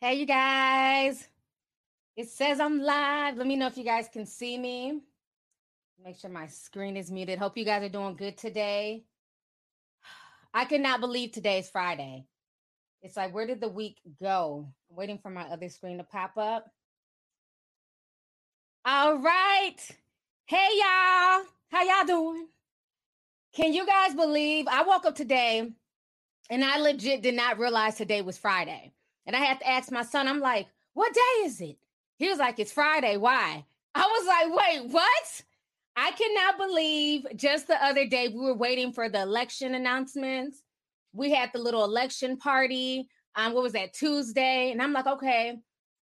Hey, you guys. It says I'm live. Let me know if you guys can see me. Make sure my screen is muted. Hope you guys are doing good today. I cannot believe today is Friday. It's like, where did the week go? I'm waiting for my other screen to pop up. All right. Hey, y'all. How y'all doing? Can you guys believe I woke up today and I legit did not realize today was Friday. And I had to ask my son, I'm like, what day is it? He was like, it's Friday. Why? I was like, wait, what? I cannot believe just the other day we were waiting for the election announcements. We had the little election party. Um, what was that Tuesday? And I'm like, okay,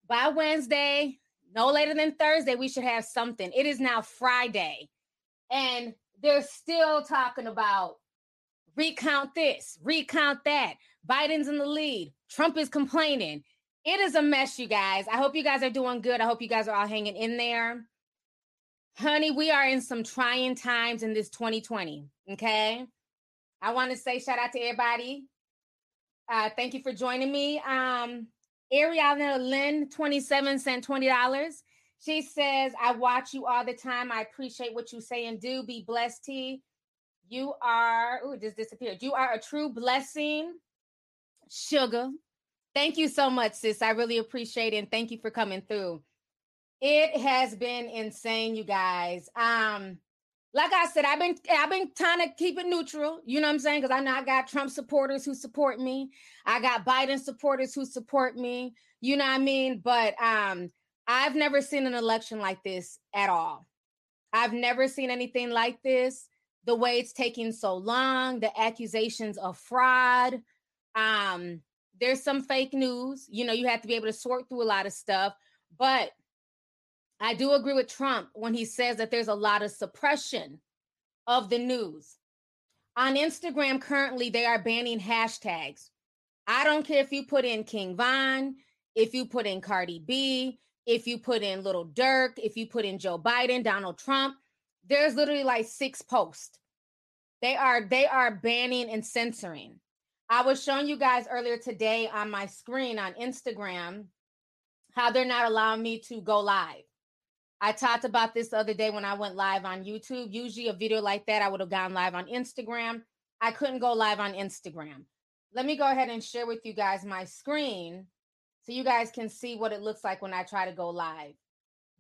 by Wednesday, no later than Thursday, we should have something. It is now Friday, and they're still talking about recount this, recount that. Biden's in the lead. Trump is complaining. It is a mess, you guys. I hope you guys are doing good. I hope you guys are all hanging in there. Honey, we are in some trying times in this 2020. Okay. I want to say shout out to everybody. Uh, thank you for joining me. Um, Ariana Lynn, 27 cent $20. She says, I watch you all the time. I appreciate what you say and do. Be blessed, T. You are, oh, it just disappeared. You are a true blessing. Sugar. Thank you so much, sis. I really appreciate it. And thank you for coming through. It has been insane, you guys. Um, like I said, I've been I've been trying to keep it neutral. You know what I'm saying? Because I know I got Trump supporters who support me. I got Biden supporters who support me. You know what I mean? But um, I've never seen an election like this at all. I've never seen anything like this. The way it's taking so long, the accusations of fraud, um, there's some fake news. You know, you have to be able to sort through a lot of stuff. But I do agree with Trump when he says that there's a lot of suppression of the news. On Instagram, currently, they are banning hashtags. I don't care if you put in King Von, if you put in Cardi B, if you put in Lil Durk, if you put in Joe Biden, Donald Trump, there's literally like six posts. They are they are banning and censoring. I was showing you guys earlier today on my screen on Instagram how they're not allowing me to go live. I talked about this the other day when I went live on YouTube. Usually, a video like that, I would have gone live on Instagram. I couldn't go live on Instagram. Let me go ahead and share with you guys my screen so you guys can see what it looks like when I try to go live.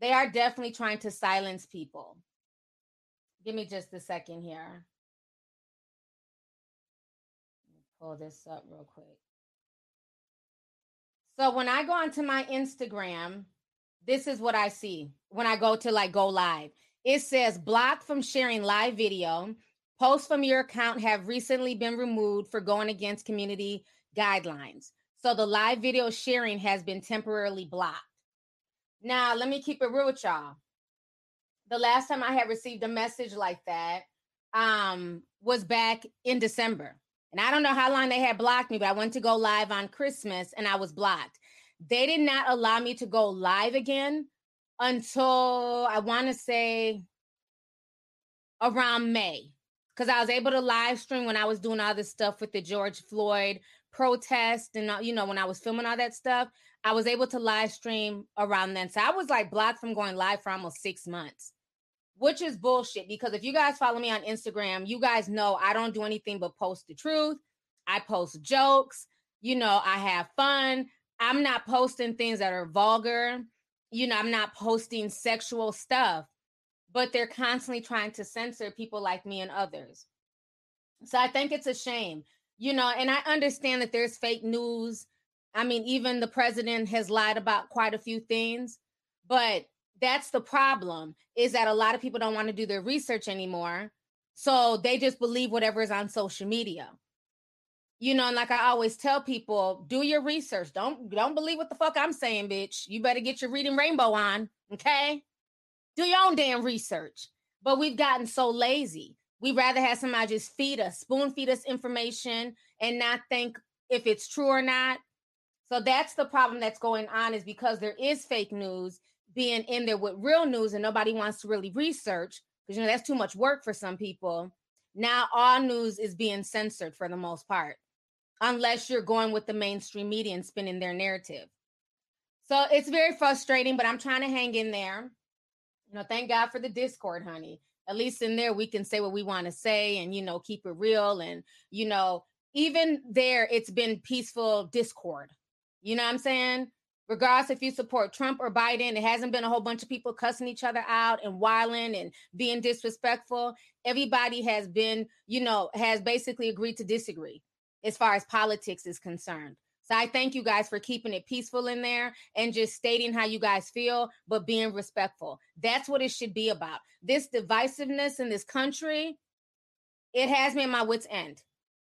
They are definitely trying to silence people. Give me just a second here pull this up real quick. So when I go onto my Instagram, this is what I see when I go to like go live. It says block from sharing live video. Posts from your account have recently been removed for going against community guidelines. So the live video sharing has been temporarily blocked. Now, let me keep it real with y'all. The last time I had received a message like that um, was back in December. And I don't know how long they had blocked me, but I went to go live on Christmas and I was blocked. They did not allow me to go live again until I want to say around May. Because I was able to live stream when I was doing all this stuff with the George Floyd protest and, uh, you know, when I was filming all that stuff, I was able to live stream around then. So I was like blocked from going live for almost six months which is bullshit because if you guys follow me on Instagram, you guys know I don't do anything but post the truth. I post jokes, you know, I have fun. I'm not posting things that are vulgar. You know, I'm not posting sexual stuff, but they're constantly trying to censor people like me and others. So I think it's a shame, you know, and I understand that there's fake news. I mean, even the president has lied about quite a few things, but that's the problem is that a lot of people don't want to do their research anymore so they just believe whatever is on social media you know, and like I always tell people, do your research. Don't don't believe what the fuck I'm saying, bitch. You better get your reading rainbow on, okay? Do your own damn research. But we've gotten so lazy. We'd rather have somebody just feed us, spoon feed us information and not think if it's true or not. So that's the problem that's going on is because there is fake news being in there with real news and nobody wants to really research because you know that's too much work for some people. Now all news is being censored for the most part, unless you're going with the mainstream media and spinning their narrative. So it's very frustrating, but I'm trying to hang in there. You know, thank God for the Discord, honey. At least in there we can say what we want to say and you know keep it real and you know even there it's been peaceful discord. You know what I'm saying? Regardless if you support Trump or Biden, it hasn't been a whole bunch of people cussing each other out and whiling and being disrespectful. Everybody has been, you know, has basically agreed to disagree as far as politics is concerned. So I thank you guys for keeping it peaceful in there and just stating how you guys feel, but being respectful. That's what it should be about. This divisiveness in this country, it has me at my wits' end.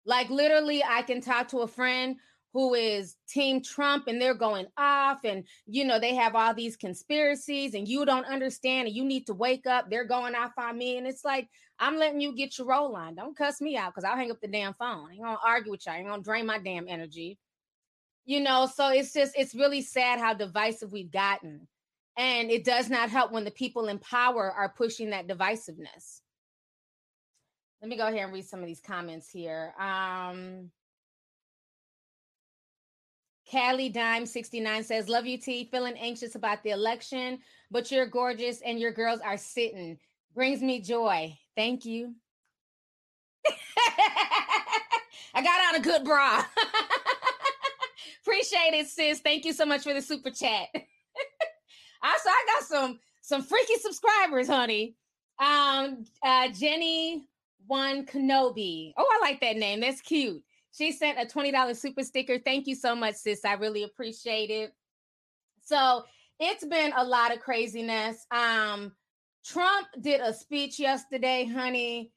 Like literally, I can talk to a friend who is team Trump and they're going off and you know they have all these conspiracies and you don't understand and you need to wake up they're going off on me and it's like I'm letting you get your roll on. Don't cuss me out because I'll hang up the damn phone. I ain't gonna argue with y'all. I ain't gonna drain my damn energy. You know so it's just it's really sad how divisive we've gotten and it does not help when the people in power are pushing that divisiveness. Let me go ahead and read some of these comments here. Um Callie Dime 69 says, Love you, T. Feeling anxious about the election, but you're gorgeous and your girls are sitting. Brings me joy. Thank you. I got on a good bra. Appreciate it, sis. Thank you so much for the super chat. also, I got some some freaky subscribers, honey. Um, uh, Jenny One Kenobi. Oh, I like that name. That's cute. She sent a $20 super sticker. Thank you so much, sis. I really appreciate it. So it's been a lot of craziness. Um, Trump did a speech yesterday, honey.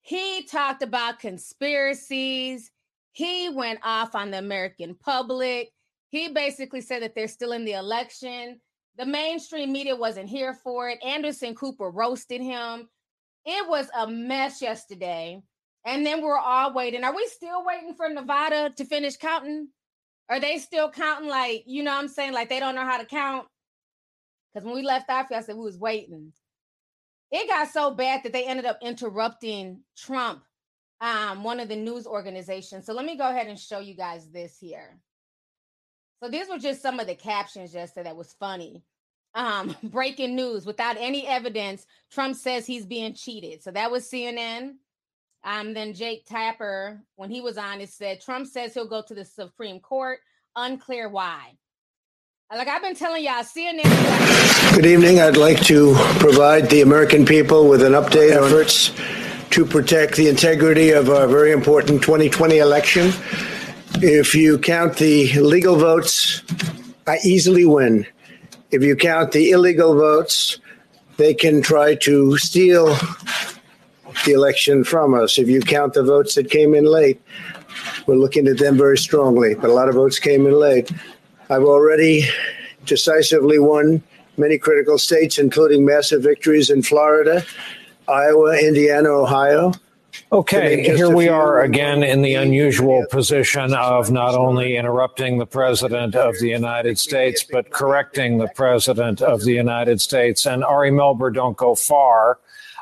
He talked about conspiracies. He went off on the American public. He basically said that they're still in the election. The mainstream media wasn't here for it. Anderson Cooper roasted him. It was a mess yesterday. And then we're all waiting. Are we still waiting for Nevada to finish counting? Are they still counting like, you know what I'm saying? Like they don't know how to count? Because when we left off, I said we was waiting. It got so bad that they ended up interrupting Trump, um, one of the news organizations. So let me go ahead and show you guys this here. So these were just some of the captions yesterday that was funny. Um, breaking news without any evidence, Trump says he's being cheated. So that was CNN. Um, then Jake Tapper, when he was on, it said Trump says he'll go to the Supreme Court. Unclear why. Like I've been telling y'all, CNN. Good evening. I'd like to provide the American people with an update on efforts to protect the integrity of our very important 2020 election. If you count the legal votes, I easily win. If you count the illegal votes, they can try to steal the election from us. If you count the votes that came in late, we're looking at them very strongly, but a lot of votes came in late. I've already decisively won many critical states, including massive victories in Florida, Iowa, Indiana, Ohio. Okay, here we are again in the unusual position of not only interrupting the President of the United States, but correcting the President of the United States. And Ari Melber, don't go far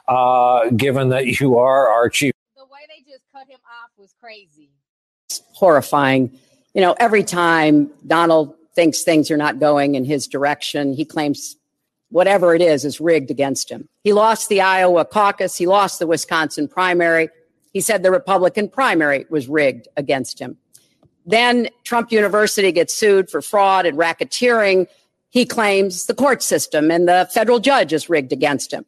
uh, given that you are our chief. The way they just cut him off was crazy. horrifying. You know, every time Donald thinks things are not going in his direction, he claims whatever it is is rigged against him. He lost the Iowa caucus, he lost the Wisconsin primary. He said the Republican primary was rigged against him. Then Trump University gets sued for fraud and racketeering. He claims the court system and the federal judge is rigged against him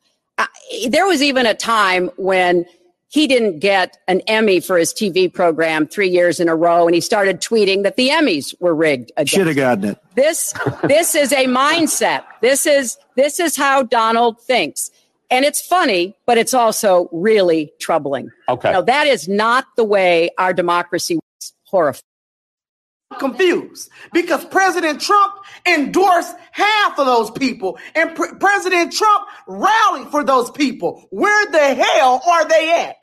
there was even a time when he didn't get an Emmy for his TV program three years in a row, and he started tweeting that the Emmys were rigged. Should have gotten it. This this is a mindset. This is this is how Donald thinks, and it's funny, but it's also really troubling. Okay, you know, that is not the way our democracy works. horrifying confused because President Trump endorsed half of those people and Pre- President Trump rallied for those people. Where the hell are they at?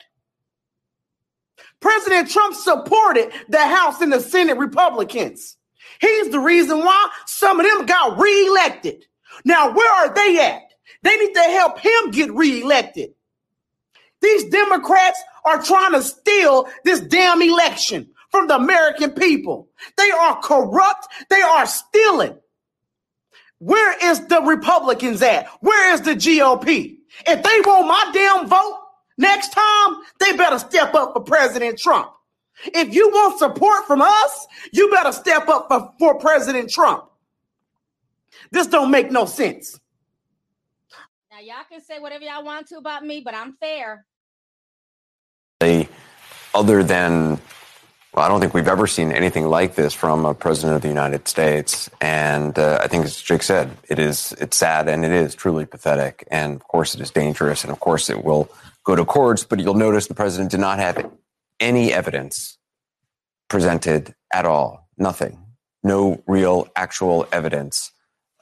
President Trump supported the House and the Senate Republicans. He's the reason why some of them got reelected. Now, where are they at? They need to help him get reelected. These Democrats are trying to steal this damn election from the American people. They are corrupt. They are stealing. Where is the Republicans at? Where is the GOP? If they want my damn vote next time, they better step up for President Trump. If you want support from us, you better step up for, for President Trump. This don't make no sense. Now y'all can say whatever y'all want to about me, but I'm fair. They, other than well, I don't think we've ever seen anything like this from a president of the United States, and uh, I think, as Jake said, it is it's sad and it is truly pathetic, and of course it is dangerous, and of course it will go to courts. But you'll notice the president did not have any evidence presented at all, nothing, no real actual evidence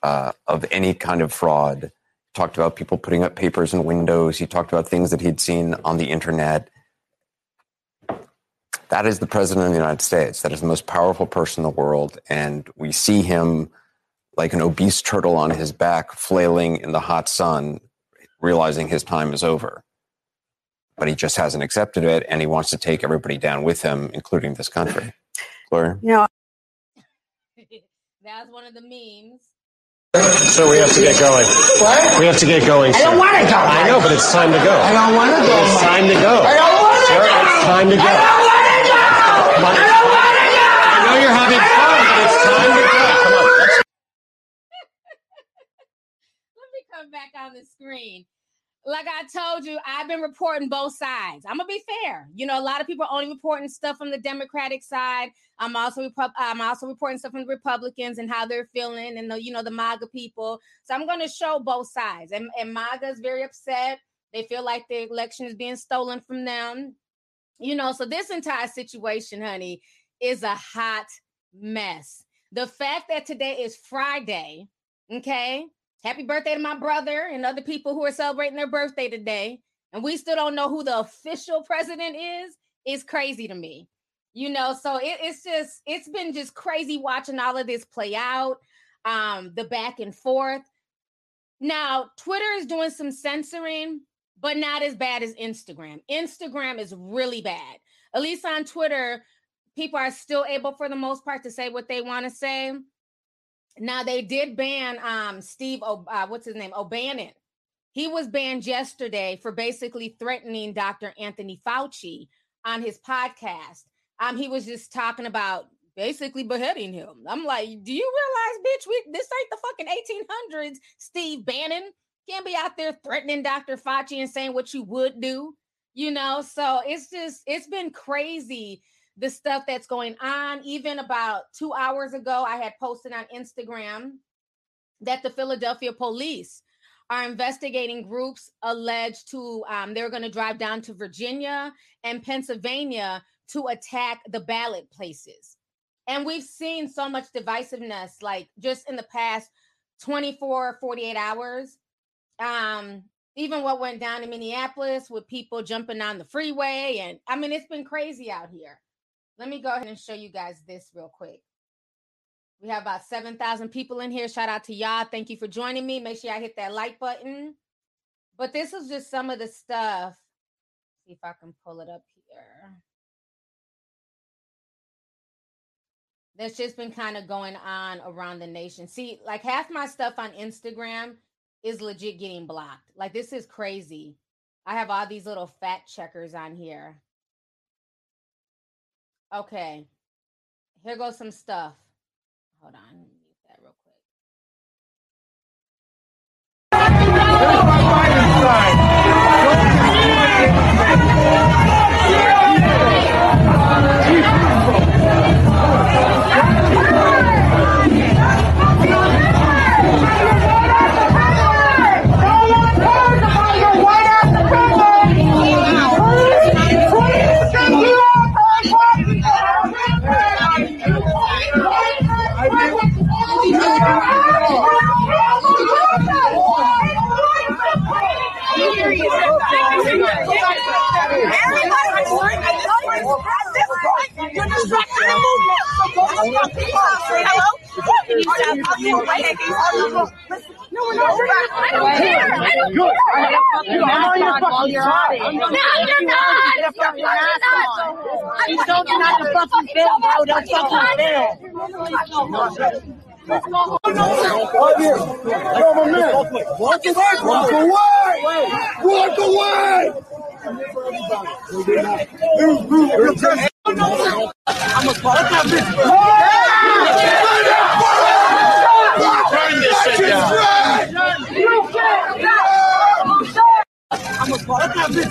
uh, of any kind of fraud. He Talked about people putting up papers in windows. He talked about things that he'd seen on the internet that is the president of the United States. That is the most powerful person in the world. And we see him like an obese turtle on his back, flailing in the hot sun, realizing his time is over. But he just hasn't accepted it, and he wants to take everybody down with him, including this country. Gloria? You know, that's one of the memes. So we have to get going. What? We have to get going. I don't want to go. I know, but it's time to go. I don't want to go. It's time to go. I don't want to go. it's time to go. I don't to go. On. I know you're having fun, but it's time to go. Come Let me come back on the screen. Like I told you, I've been reporting both sides. I'm gonna be fair. You know, a lot of people are only reporting stuff from the Democratic side. I'm also I'm also reporting stuff from the Republicans and how they're feeling, and the you know the MAGA people. So I'm gonna show both sides. And, and MAGA is very upset. They feel like the election is being stolen from them. You know, so this entire situation, honey, is a hot mess. The fact that today is Friday, okay? Happy birthday to my brother and other people who are celebrating their birthday today. And we still don't know who the official president is, is crazy to me. You know, so it, it's just, it's been just crazy watching all of this play out, um, the back and forth. Now, Twitter is doing some censoring, but not as bad as Instagram. Instagram is really bad. At least on Twitter, people are still able, for the most part, to say what they want to say. Now they did ban um Steve o- uh, what's his name O'Bannon. He was banned yesterday for basically threatening Dr. Anthony Fauci on his podcast. Um he was just talking about basically beheading him. I'm like, do you realize bitch we this ain't the fucking 1800s Steve Bannon can't be out there threatening Dr. Fauci and saying what you would do, you know? So it's just it's been crazy the stuff that's going on. Even about two hours ago, I had posted on Instagram that the Philadelphia police are investigating groups alleged to um, they're going to drive down to Virginia and Pennsylvania to attack the ballot places. And we've seen so much divisiveness, like just in the past 24, 48 hours. Um, even what went down in Minneapolis with people jumping on the freeway. And I mean, it's been crazy out here. Let me go ahead and show you guys this real quick. We have about 7,000 people in here. Shout out to y'all. Thank you for joining me. Make sure I hit that like button. But this is just some of the stuff. See if I can pull it up here. That's just been kind of going on around the nation. See, like half my stuff on Instagram is legit getting blocked. Like this is crazy. I have all these little fact checkers on here. Okay. Here goes some stuff. Hold on. Mute that real quick. No, we're not. I don't Good. I don't care. I'm on your fucking side. No, you're not. You're fucking not. You told me not to fucking film, bro. Don't fucking film. Let's go. Right here. Walk away. Walk away. Walk away. I'm a part of this. I'm a part of this.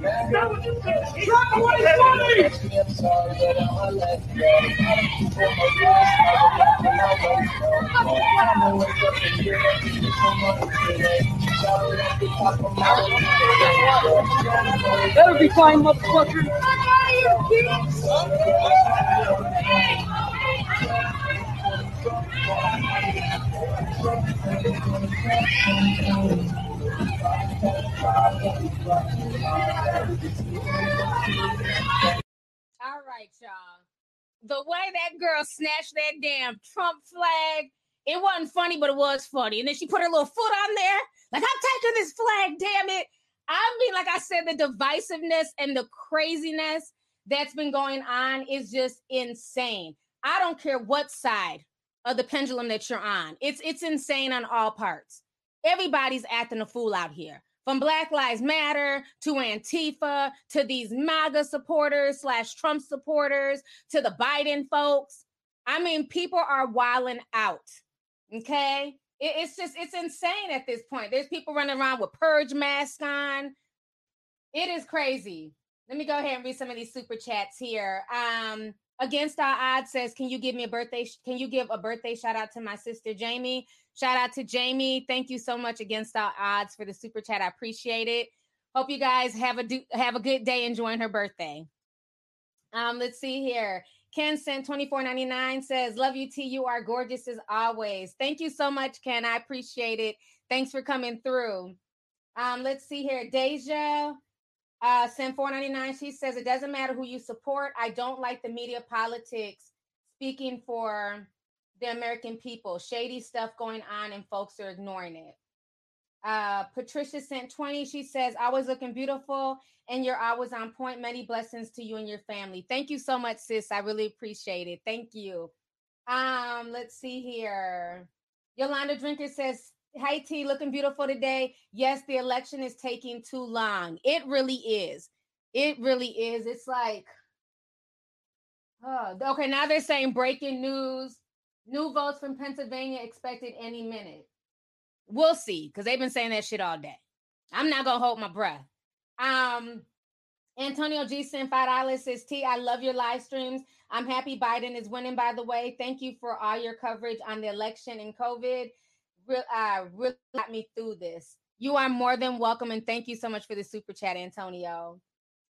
Trump 2020! Better be fine, motherfucker. All right, y'all. The way that girl snatched that damn Trump flag, it wasn't funny, but it was funny. And then she put her little foot on there, like, I'm taking this flag, damn it. I mean, like I said, the divisiveness and the craziness that's been going on is just insane. I don't care what side of the pendulum that you're on. It's it's insane on all parts. Everybody's acting a fool out here. From Black Lives Matter to Antifa to these MAGA supporters slash Trump supporters to the Biden folks. I mean, people are wilding out. Okay. It- it's just, it's insane at this point. There's people running around with purge masks on. It is crazy. Let me go ahead and read some of these super chats here. Um, Against Our Odds says, Can you give me a birthday? sh- Can you give a birthday shout out to my sister Jamie? Shout out to Jamie. Thank you so much Against Our Odds for the super chat. I appreciate it. Hope you guys have a do, have a good day enjoying her birthday. Um, let's see here. Ken sent 24.99 says, Love you, T. You are gorgeous as always. Thank you so much, Ken. I appreciate it. Thanks for coming through. Um, let's see here. Deja uh sent 499. She says, It doesn't matter who you support. I don't like the media politics speaking for the American people. Shady stuff going on, and folks are ignoring it. Uh, Patricia sent 20. She says, Always looking beautiful, and you're always on point. Many blessings to you and your family. Thank you so much, sis. I really appreciate it. Thank you. Um, let's see here. Yolanda Drinker says, Hi T, looking beautiful today. Yes, the election is taking too long. It really is. It really is. It's like, oh, okay, now they're saying breaking news. New votes from Pennsylvania expected any minute. We'll see, because they've been saying that shit all day. I'm not gonna hold my breath. Um, Antonio G sent says T, I love your live streams. I'm happy Biden is winning, by the way. Thank you for all your coverage on the election and COVID. Real uh really got me through this. You are more than welcome, and thank you so much for the super chat, Antonio.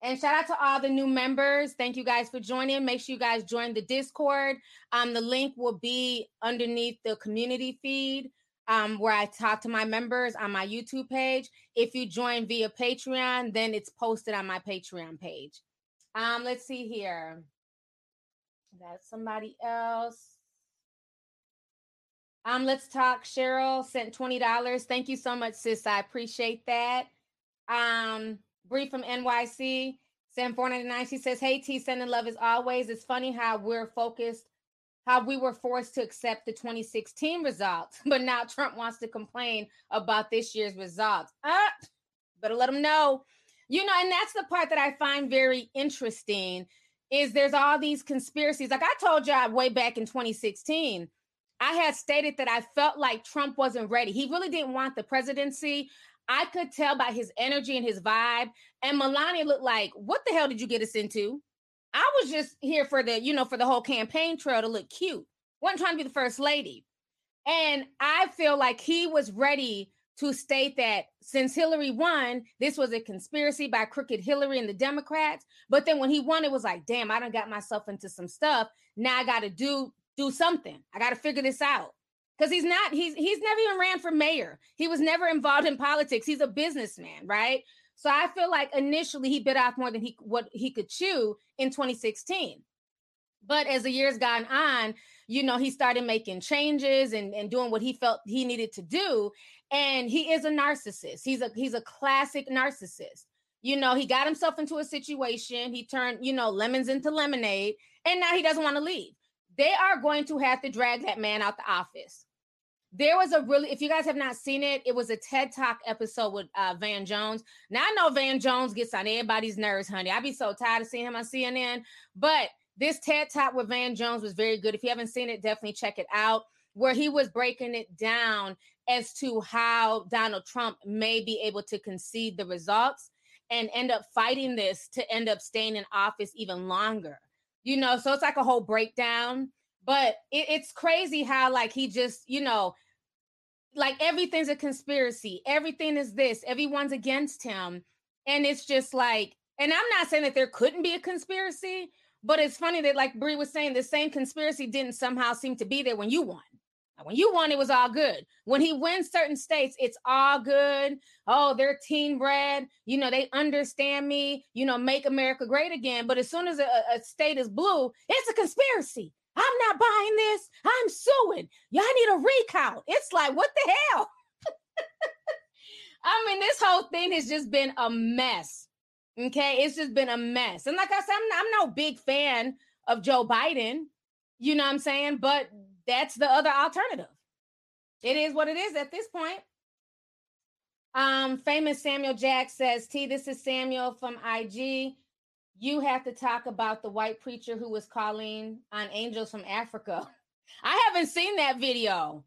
And shout out to all the new members. Thank you guys for joining. Make sure you guys join the Discord. Um, the link will be underneath the community feed um, where I talk to my members on my YouTube page. If you join via Patreon, then it's posted on my Patreon page. Um, let's see here. That's somebody else. Um, let's talk. Cheryl sent twenty dollars. Thank you so much, sis. I appreciate that. Um, Bree from NYC sent four ninety nine. She says, "Hey T, sending love as always. It's funny how we're focused, how we were forced to accept the 2016 results, but now Trump wants to complain about this year's results. Ah, better let him know. You know, and that's the part that I find very interesting. Is there's all these conspiracies? Like I told y'all way back in 2016, I had stated that I felt like Trump wasn't ready. He really didn't want the presidency. I could tell by his energy and his vibe. And Melania looked like, what the hell did you get us into? I was just here for the, you know, for the whole campaign trail to look cute. wasn't trying to be the first lady. And I feel like he was ready to state that since Hillary won, this was a conspiracy by crooked Hillary and the Democrats. But then when he won, it was like, damn, I done got myself into some stuff. Now I got to do do something. I got to figure this out because he's not. He's he's never even ran for mayor. He was never involved in politics. He's a businessman, right? So I feel like initially he bit off more than he what he could chew in 2016. But as the years gone on, you know, he started making changes and, and doing what he felt he needed to do. And he is a narcissist. He's a he's a classic narcissist. You know, he got himself into a situation. He turned, you know, lemons into lemonade, and now he doesn't want to leave. They are going to have to drag that man out the office. There was a really, if you guys have not seen it, it was a TED Talk episode with uh, Van Jones. Now I know Van Jones gets on everybody's nerves, honey. I'd be so tired of seeing him on CNN, but this TED Talk with Van Jones was very good. If you haven't seen it, definitely check it out, where he was breaking it down as to how Donald Trump may be able to concede the results and end up fighting this to end up staying in office even longer. You know, so it's like a whole breakdown. But it, it's crazy how, like, he just, you know, like everything's a conspiracy. Everything is this. Everyone's against him. And it's just like, and I'm not saying that there couldn't be a conspiracy, but it's funny that, like Bree was saying, the same conspiracy didn't somehow seem to be there when you won. When you won, it was all good. When he wins certain states, it's all good. Oh, they're teen bred. You know, they understand me. You know, make America great again. But as soon as a, a state is blue, it's a conspiracy. I'm not buying this. I'm suing. Y'all need a recount. It's like, what the hell? I mean, this whole thing has just been a mess. Okay, it's just been a mess. And like I said, I'm, I'm no big fan of Joe Biden. You know what I'm saying? But that's the other alternative. It is what it is at this point. Um, famous Samuel Jack says, T, this is Samuel from IG. You have to talk about the white preacher who was calling on angels from Africa. I haven't seen that video.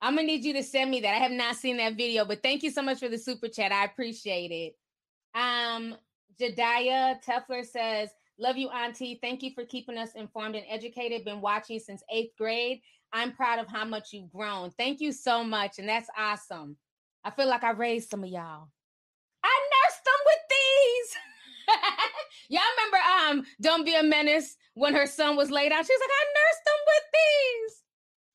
I'm gonna need you to send me that. I have not seen that video, but thank you so much for the super chat. I appreciate it. Um, Jediah Tefler says, Love you, Auntie. Thank you for keeping us informed and educated. Been watching since eighth grade. I'm proud of how much you've grown. Thank you so much. And that's awesome. I feel like I raised some of y'all. I nursed them with these. y'all remember um Don't Be a Menace when her son was laid out? She was like, I nursed them with these.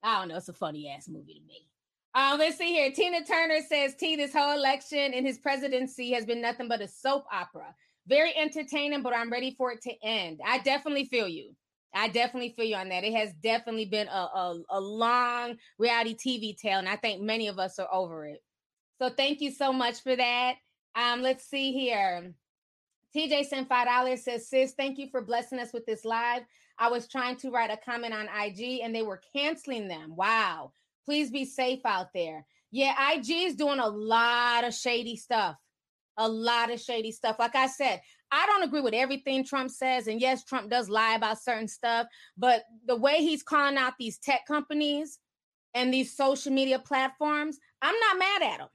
I don't know. It's a funny ass movie to me. Um, let's see here. Tina Turner says T, this whole election and his presidency has been nothing but a soap opera very entertaining, but I'm ready for it to end. I definitely feel you. I definitely feel you on that. It has definitely been a, a, a long reality TV tale, and I think many of us are over it. So thank you so much for that. Um, let's see here. TJ sent five dollars. Says, "Sis, thank you for blessing us with this live. I was trying to write a comment on IG, and they were canceling them. Wow. Please be safe out there. Yeah, IG is doing a lot of shady stuff a lot of shady stuff. Like I said, I don't agree with everything Trump says. And yes, Trump does lie about certain stuff, but the way he's calling out these tech companies and these social media platforms, I'm not mad at them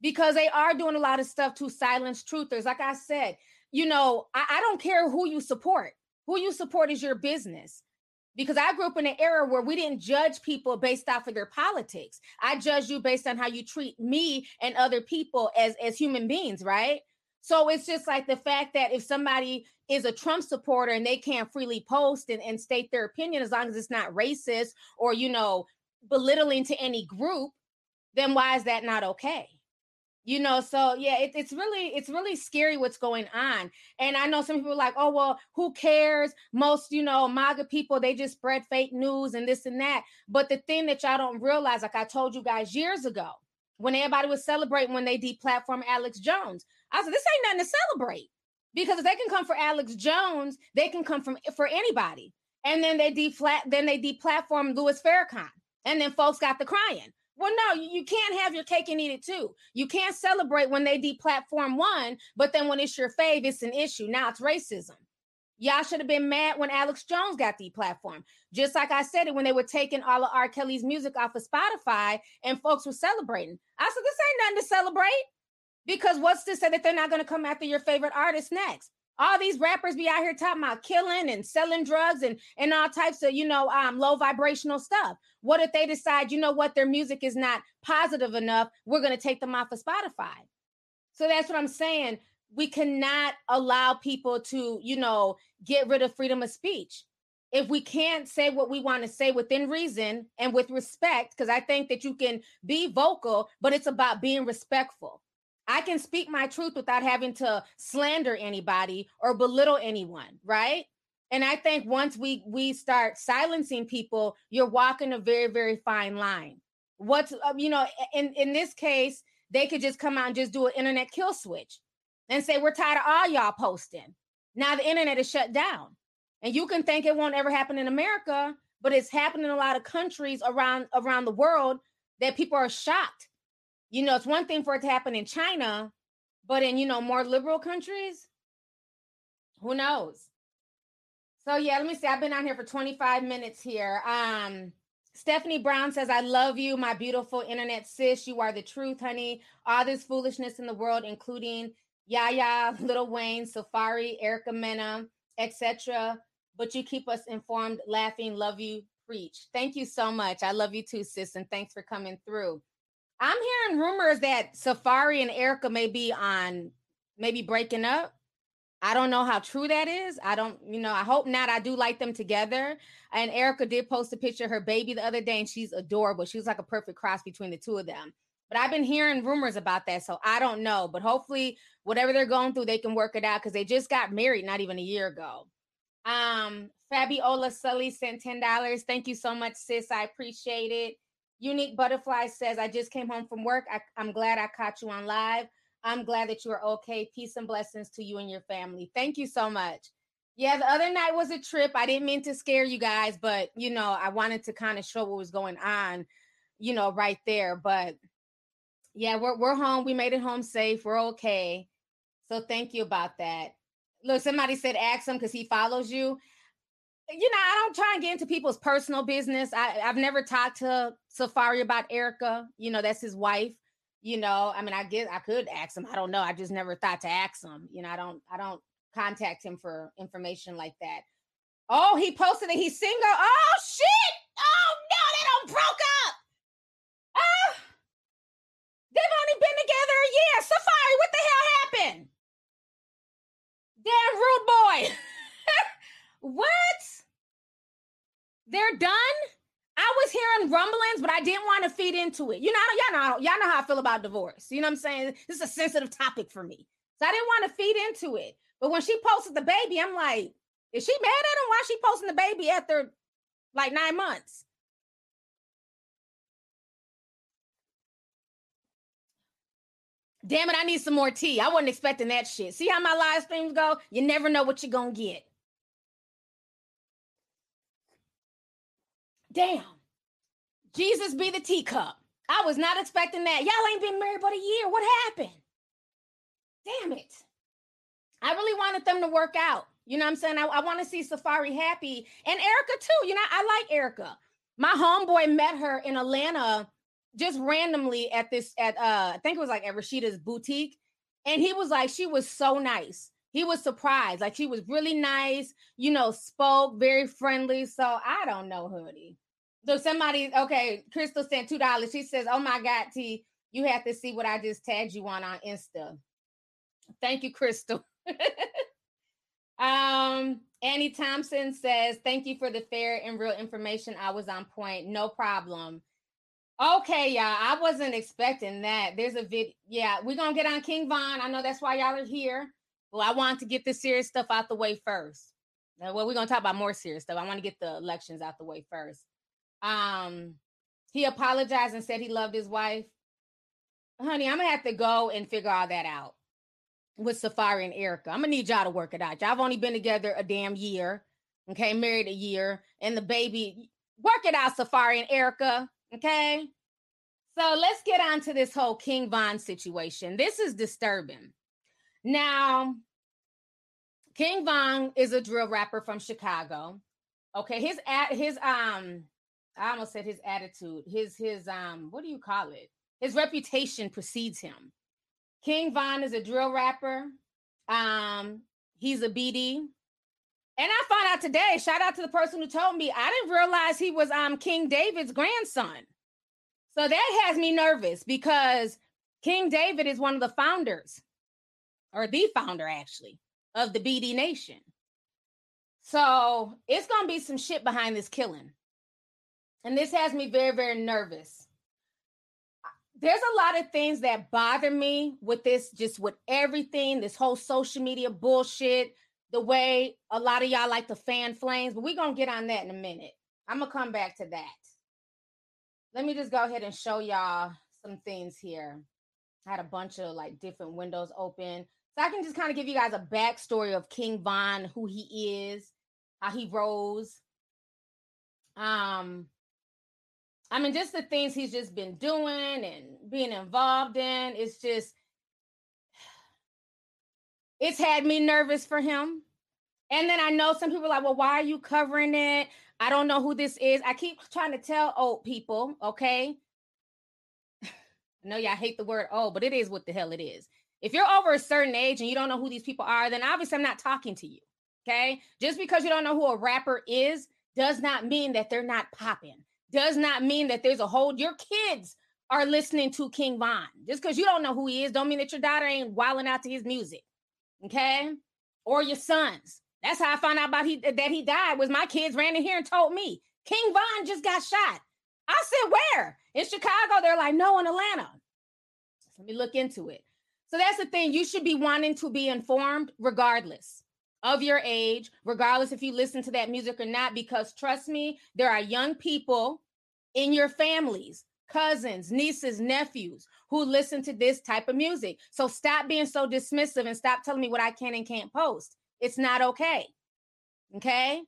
because they are doing a lot of stuff to silence truthers. Like I said, you know, I, I don't care who you support. Who you support is your business because I grew up in an era where we didn't judge people based off of their politics. I judge you based on how you treat me and other people as as human beings, right? So it's just like the fact that if somebody is a Trump supporter and they can't freely post and, and state their opinion as long as it's not racist or you know belittling to any group, then why is that not okay? you know so yeah it, it's really it's really scary what's going on. And i know some people are like oh well who cares? Most you know maga people they just spread fake news and this and that. But the thing that y'all don't realize like i told you guys years ago when everybody was celebrating when they deplatformed alex jones i said this ain't nothing to celebrate because if they can come for alex jones they can come from for anybody and then they deflat then they deplatformed louis farrakhan and then folks got the crying well, no, you can't have your cake and eat it too. You can't celebrate when they deplatform one, but then when it's your fave, it's an issue. Now it's racism. Y'all should have been mad when Alex Jones got the platform. Just like I said it when they were taking all of R. Kelly's music off of Spotify and folks were celebrating. I said, this ain't nothing to celebrate. Because what's to say that they're not going to come after your favorite artist next? All these rappers be out here talking about killing and selling drugs and and all types of you know um low vibrational stuff. What if they decide, you know what, their music is not positive enough? We're gonna take them off of Spotify. So that's what I'm saying. We cannot allow people to, you know, get rid of freedom of speech if we can't say what we want to say within reason and with respect, because I think that you can be vocal, but it's about being respectful. I can speak my truth without having to slander anybody or belittle anyone, right? And I think once we we start silencing people, you're walking a very very fine line. What's uh, you know in in this case, they could just come out and just do an internet kill switch and say we're tired of all y'all posting. Now the internet is shut down. And you can think it won't ever happen in America, but it's happening in a lot of countries around around the world that people are shocked. You know, it's one thing for it to happen in China, but in you know more liberal countries, who knows? So yeah, let me see. I've been on here for 25 minutes here. Um Stephanie Brown says, I love you, my beautiful internet sis. You are the truth, honey. All this foolishness in the world, including Yaya, Lil Wayne, Safaree, Erica Mena, etc but you keep us informed, laughing, love you, preach. Thank you so much. I love you too, sis, and thanks for coming through. I'm hearing rumors that Safaree and Erica may be on, maybe breaking up. I don't know how true that is. I don't, you know, I hope not. I do like them together. And Erica did post a picture of her baby the other day, and she's adorable. She's like a perfect cross between the two of them. But I've been hearing rumors about that, so I don't know. But hopefully, whatever they're going through, they can work it out because they just got married not even a year ago. Um, Fabiola Sully sent $10. Thank you so much, sis. I appreciate it. Unique Butterfly says, I just came home from work. I, I'm glad I caught you on live. I'm glad that you are okay. Peace and blessings to you and your family. Thank you so much. Yeah, the other night was a trip. I didn't mean to scare you guys, but you know, I wanted to kind of show what was going on, you know, right there. But yeah, we're we're home. We made it home safe. We're okay. So thank you about that. Look, somebody said ask him because he follows you. You know, I don't try and get into people's personal business. I, I've never talked to Safaree about Erica. You know, that's his wife. You know, I mean, I guess I could ask him. I don't know. I just never thought to ask him. You know, I don't. I don't contact him for information like that. Oh, he posted that he's single. Oh shit! Oh no, they don't broke up. They've only been together a year. Safaree, what the hell happened? Damn rude boy. what? They're done? I was hearing rumblings, but I didn't want to feed into it. You know, y'all know, y'all know how I feel about divorce. You know what I'm saying? This is a sensitive topic for me. So I didn't want to feed into it. But when she posted the baby, I'm like, is she mad at him? Why she posting the baby after like nine months? Damn it, I need some more tea. I wasn't expecting that shit. See how my live streams go? You never know what you're going to get. Damn. Jesus be the teacup. I was not expecting that. Y'all ain't been married but a year. What happened? Damn it. I really wanted them to work out. You know what I'm saying? I, I want to see Safaree happy and Erica too. You know, I like Erica. My homeboy met her in Atlanta just randomly at this at uh I think it was like at Rashida's boutique, and he was like, she was so nice. He was surprised, like she was really nice, you know, spoke very friendly. So I don't know, hoodie. So somebody, okay, Crystal sent two dollars. She says, "Oh my God, T, you have to see what I just tagged you on on Insta." Thank you, Crystal. um, Annie Thompson says, "Thank you for the fair and real information. I was on point. No problem." Okay, y'all. I wasn't expecting that. There's a vid. Yeah, we're gonna get on King Von. I know that's why y'all are here. Well, I want to get the serious stuff out the way first. Now, well, we're gonna talk about more serious stuff. I want to get the elections out the way first. Um, he apologized and said he loved his wife. Honey, I'm gonna have to go and figure all that out with Safaree and Erica. I'm gonna need y'all to work it out. Y'all have only been together a damn year, okay, married a year, and the baby. Work it out, Safaree and Erica. Okay. So let's get on to this whole King Von situation. This is disturbing. Now, King Von is a drill rapper from Chicago. Okay, his at his um I almost said his attitude, his his um what do you call it? His reputation precedes him. King Von is a drill rapper. Um he's a BD. And I found out today, shout out to the person who told me, I didn't realize he was um King David's grandson. So that has me nervous because King David is one of the founders, or the founder actually, of the BD Nation. So it's gonna be some shit behind this killing. And this has me very, very nervous. There's a lot of things that bother me with this, just with everything, this whole social media bullshit, the way a lot of y'all like to fan flames, but we're gonna get on that in a minute. I'm gonna come back to that. Let me just go ahead and show y'all some things here. I had a bunch of like different windows open. So I can just kind of give you guys a backstory of King Von, who he is, how he rose. Um, I mean, just the things he's just been doing and being involved in. It's just, it's had me nervous for him. And then I know some people are like, well, why are you covering it? I don't know who this is. I keep trying to tell old people, okay? I know y'all hate the word old, but it is what the hell it is. If you're over a certain age and you don't know who these people are, then obviously I'm not talking to you. Okay. Just because you don't know who a rapper is does not mean that they're not popping. Does not mean that there's a whole your kids are listening to King Von. Just because you don't know who he is, don't mean that your daughter ain't wilding out to his music. Okay. Or your sons. That's how I found out about he that he died. Was my kids ran in here and told me King Von just got shot. I said, where? In Chicago. They're like, no, in Atlanta. Let me look into it. So that's the thing. You should be wanting to be informed regardless of your age, regardless if you listen to that music or not, because trust me, there are young people in your families, cousins, nieces, nephews who listen to this type of music. So stop being so dismissive and stop telling me what I can and can't post. It's not okay. Okay.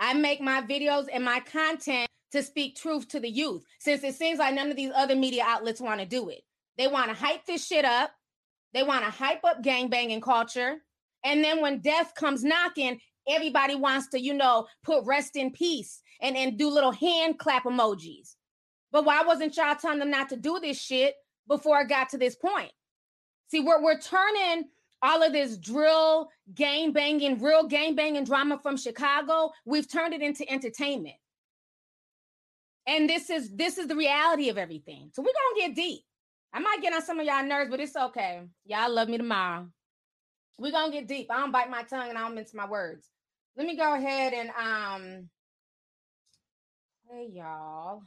I make my videos and my content to speak truth to the youth, since it seems like none of these other media outlets want to do it. They want to hype this shit up. They want to hype up gang banging culture. And then when death comes knocking, everybody wants to, you know, put rest in peace and, and do little hand clap emojis. But why wasn't y'all telling them not to do this shit before it got to this point? See, we're, we're turning all of this drill, game banging, real game banging drama from Chicago, we've turned it into entertainment. And this is this is the reality of everything. So we're gonna get deep. I might get on some of y'all nerves, but it's okay. Y'all love me tomorrow. We're gonna get deep. I don't bite my tongue and I don't mince my words. Let me go ahead and um hey y'all.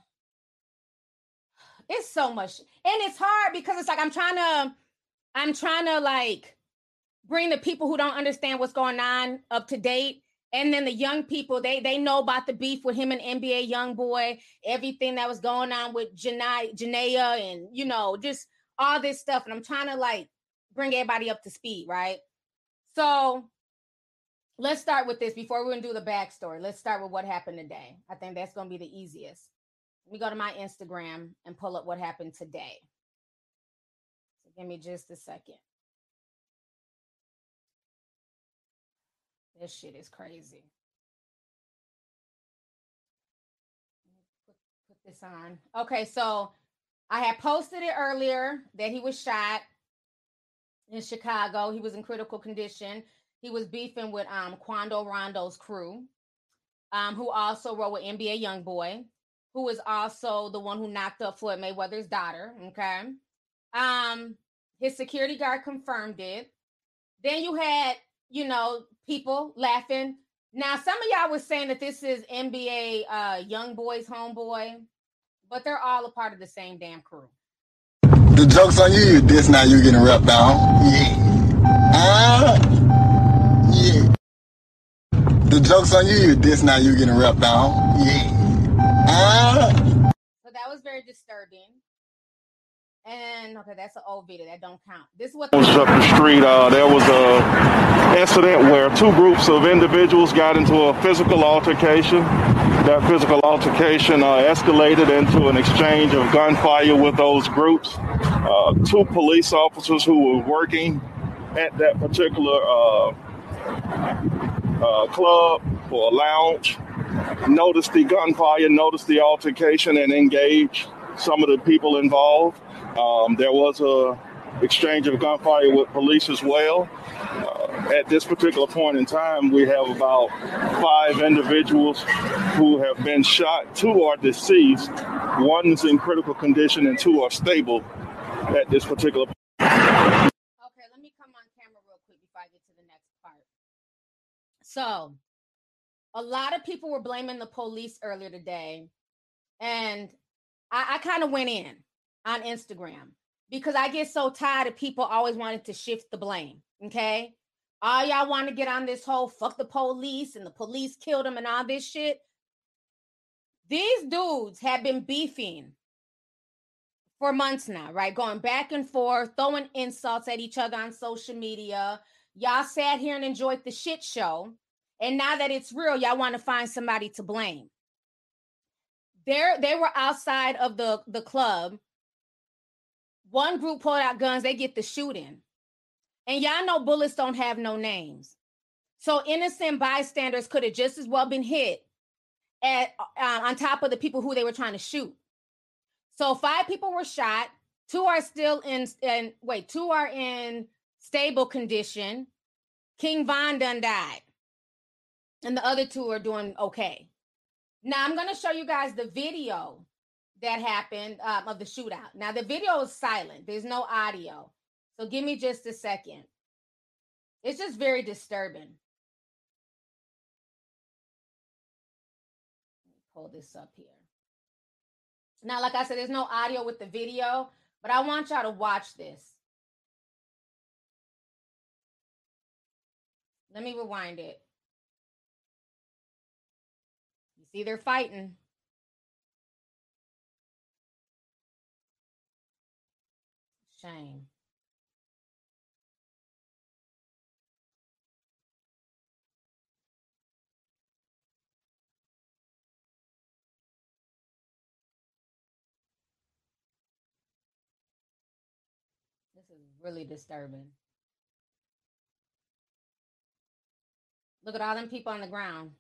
It's so much, and it's hard because it's like I'm trying to, I'm trying to like bring the people who don't understand what's going on up to date. And then the young people, they they know about the beef with him and NBA YoungBoy, everything that was going on with Jania, Jania and you know, just all this stuff. And I'm trying to like bring everybody up to speed, right? So let's start with this before we're gonna do the backstory. Let's start with what happened today. I think that's gonna be the easiest. Let me go to my Instagram and pull up what happened today. So give me just a second. This shit is crazy. Put, put this on. Okay, so I had posted it earlier that he was shot in Chicago. He was in critical condition. He was beefing with um Quando Rondo's crew, um, who also wrote with NBA YoungBoy, who was also the one who knocked up Floyd Mayweather's daughter. Okay. Um, his security guard confirmed it. Then you had, you know, people laughing. Now, some of y'all was saying that this is NBA uh young boy's homeboy, but they're all a part of the same damn crew. The joke's on you. This now you getting wrapped down. Yeah. Uh, yeah. The joke's on you. This now you getting wrapped down. Yeah. So that was very disturbing. And okay, that's an old video that don't count. This is what was up the street. Uh, there was a incident where two groups of individuals got into a physical altercation. That physical altercation uh, escalated into an exchange of gunfire with those groups. Uh, two police officers who were working at that particular uh, uh, club or lounge noticed the gunfire, noticed the altercation, and engaged some of the people involved. Um, there was a exchange of gunfire with police as well. Uh, at this particular point in time, we have about five individuals who have been shot. Two are deceased, one is in critical condition, and two are stable at this particular point. Okay, let me come on camera real quick before I get to the next part. So, a lot of people were blaming the police earlier today, and I, I kind of went in on Instagram because I get so tired of people always wanting to shift the blame. Okay. All y'all want to get on this whole fuck the police and the police killed them and all this shit. These dudes have been beefing for months now, right? Going back and forth, throwing insults at each other on social media. Y'all sat here and enjoyed the shit show. And now that it's real, y'all want to find somebody to blame. They're, they were outside of the, the club one group pulled out guns, they get the shooting. And y'all know bullets don't have no names. So innocent bystanders could have just as well been hit at uh, on top of the people who they were trying to shoot. So five people were shot. Two are still in and wait, two are in stable condition. King Von done died. And the other two are doing okay. Now I'm gonna show you guys the video that happened um, of the shootout. Now the video is silent. There's no audio. So give me just a second. It's just very disturbing. pull this up here. Now, like I said, there's no audio with the video, but I want y'all to watch this. Let me rewind it. See, they're fighting. Shame. This is really disturbing. Look at all them people on the ground.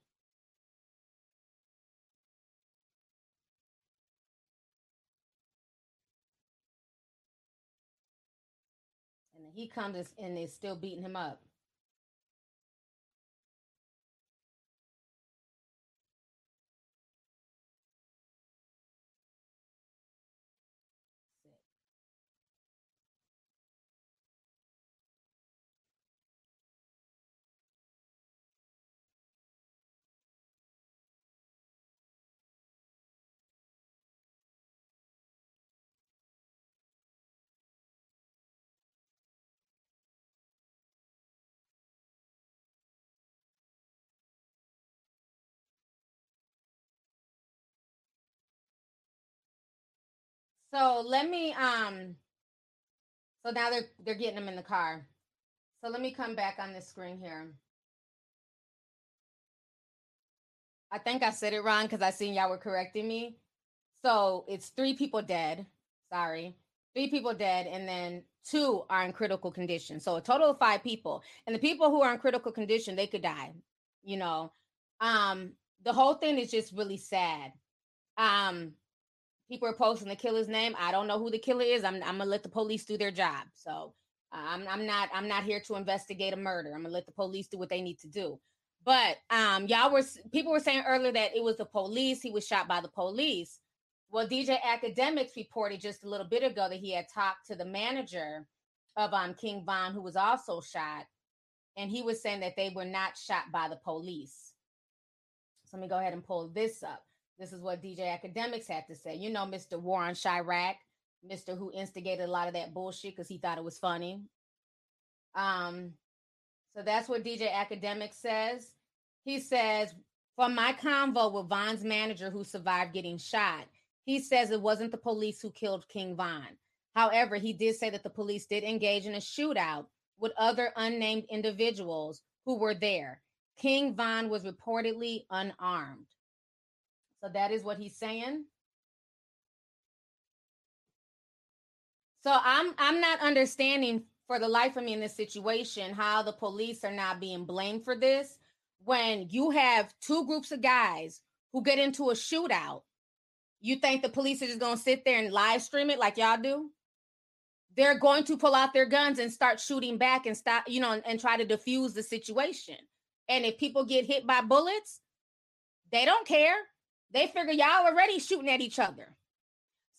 He comes and is still beating him up. So let me um so now they're they're getting them in the car. So let me come back on this screen here. I think I said it wrong because I seen y'all were correcting me. So it's three people dead. Sorry. Three people dead, and then two are in critical condition. So a total of five people. And the people who are in critical condition, they could die. You know. Um, the whole thing is just really sad. Um, people are posting the killer's name. I don't know who the killer is. I'm, I'm gonna let the police do their job. So uh, I'm I'm not I'm not here to investigate a murder. I'm gonna let the police do what they need to do. But um, y'all were people were saying earlier that it was the police. He was shot by the police. Well, DJ Akademiks reported just a little bit ago that he had talked to the manager of um King Von, who was also shot, and he was saying that they were not shot by the police. So let me go ahead and pull this up. This is what DJ Akademiks had to say. You know, Mr. Warren Chirac, Mr. who instigated a lot of that bullshit because he thought it was funny. Um, so that's what DJ Akademiks says. He says, from my convo with Von's manager who survived getting shot, he says it wasn't the police who killed King Von. However, he did say that the police did engage in a shootout with other unnamed individuals who were there. King Von was reportedly unarmed. So that is what he's saying. So I'm I'm not understanding for the life of me in this situation how the police are not being blamed for this when you have two groups of guys who get into a shootout. You think the police are just going to sit there and live stream it like y'all do? they're going to pull out their guns and start shooting back and stop, you know, and, and try to defuse the situation. And if people get hit by bullets, they don't care. They figure y'all already shooting at each other.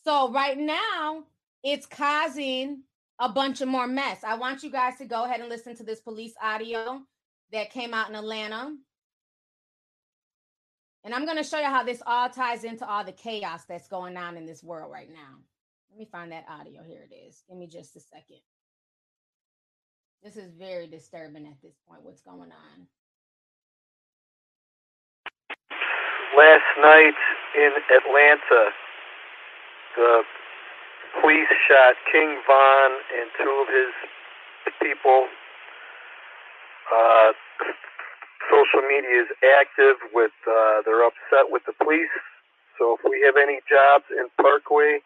So right now, it's causing a bunch of more mess. I want you guys to go ahead and listen to this police audio that came out in Atlanta. And I'm going to show you how this all ties into all the chaos that's going on in this world right now. Let me find that audio. Here it is. Give me just a second. This is very disturbing at this point, what's going on. Last night in Atlanta, the police shot King Von and two of his people. Uh, social media is active with, uh, they're upset with the police. So if we have any jobs in Parkway,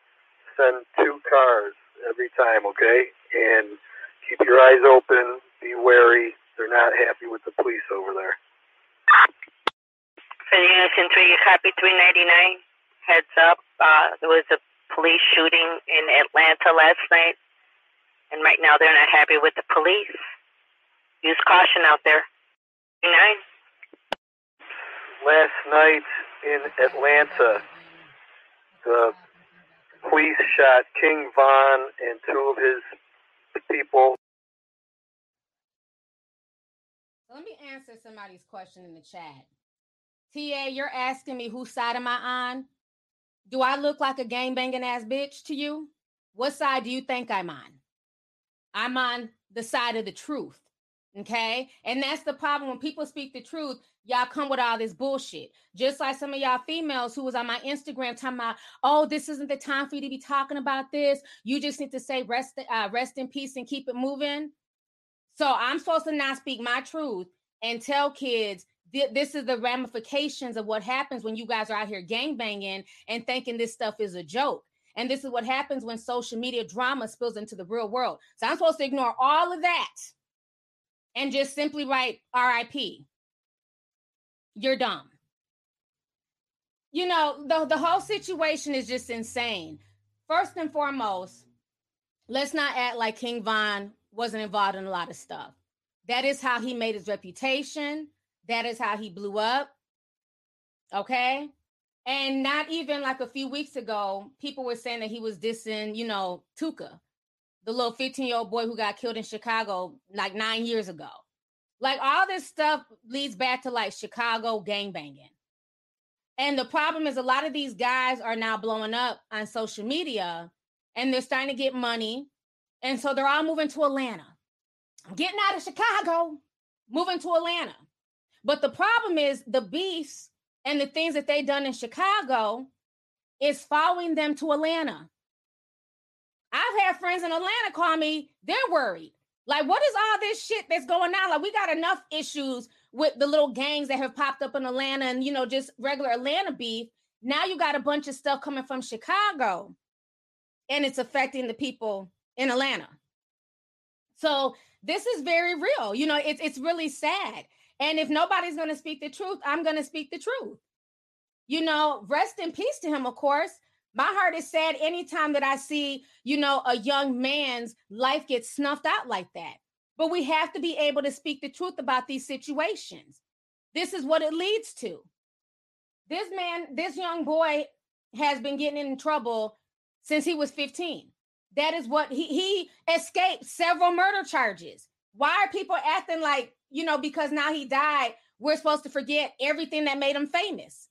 send two cars every time, okay? And keep your eyes open, be wary. They're not happy with the police over there. For Unison 3, copy 399. Heads up, uh, there was a police shooting in Atlanta last night, and right now they're not happy with the police. Use caution out there. Nine. Last night in Atlanta, the police shot King Von and two of his people. Let me answer somebody's question in the chat. TA, you're asking me whose side am I on? Do I look like a gang banging ass bitch to you? What side do you think I'm on? I'm on the side of the truth. Okay. And that's the problem. When people speak the truth, y'all come with all this bullshit. Just like some of y'all females who was on my Instagram talking about, oh, this isn't the time for you to be talking about this. You just need to say rest, uh, rest in peace and keep it moving. So I'm supposed to not speak my truth and tell kids this is the ramifications of what happens when you guys are out here gang banging and thinking this stuff is a joke. And this is what happens when social media drama spills into the real world. So I'm supposed to ignore all of that and just simply write RIP. You're dumb. You know, the, the whole situation is just insane. First and foremost, let's not act like King Von wasn't involved in a lot of stuff. That is how he made his reputation. That is how he blew up. Okay. And not even like a few weeks ago, people were saying that he was dissing, you know, Tooka, the little 15 year old boy who got killed in Chicago like nine years ago. Like all this stuff leads back to like Chicago gang banging. And the problem is a lot of these guys are now blowing up on social media and they're starting to get money. And so they're all moving to Atlanta. Getting out of Chicago, moving to Atlanta. But the problem is the beefs and the things that they done in Chicago is following them to Atlanta. I've had friends in Atlanta call me, they're worried. Like, what is all this shit that's going on? Like, we got enough issues with the little gangs that have popped up in Atlanta and, you know, just regular Atlanta beef. Now you got a bunch of stuff coming from Chicago and it's affecting the people in Atlanta. So this is very real. You know, it's it's really sad. And if nobody's going to speak the truth, I'm going to speak the truth. You know, rest in peace to him, of course. My heart is sad anytime that I see, you know, a young man's life get snuffed out like that. But we have to be able to speak the truth about these situations. This is what it leads to. This man, this young boy has been getting in trouble since he was 15. That is what he he escaped several murder charges. Why are people acting like, you know, because now he died, we're supposed to forget everything that made him famous?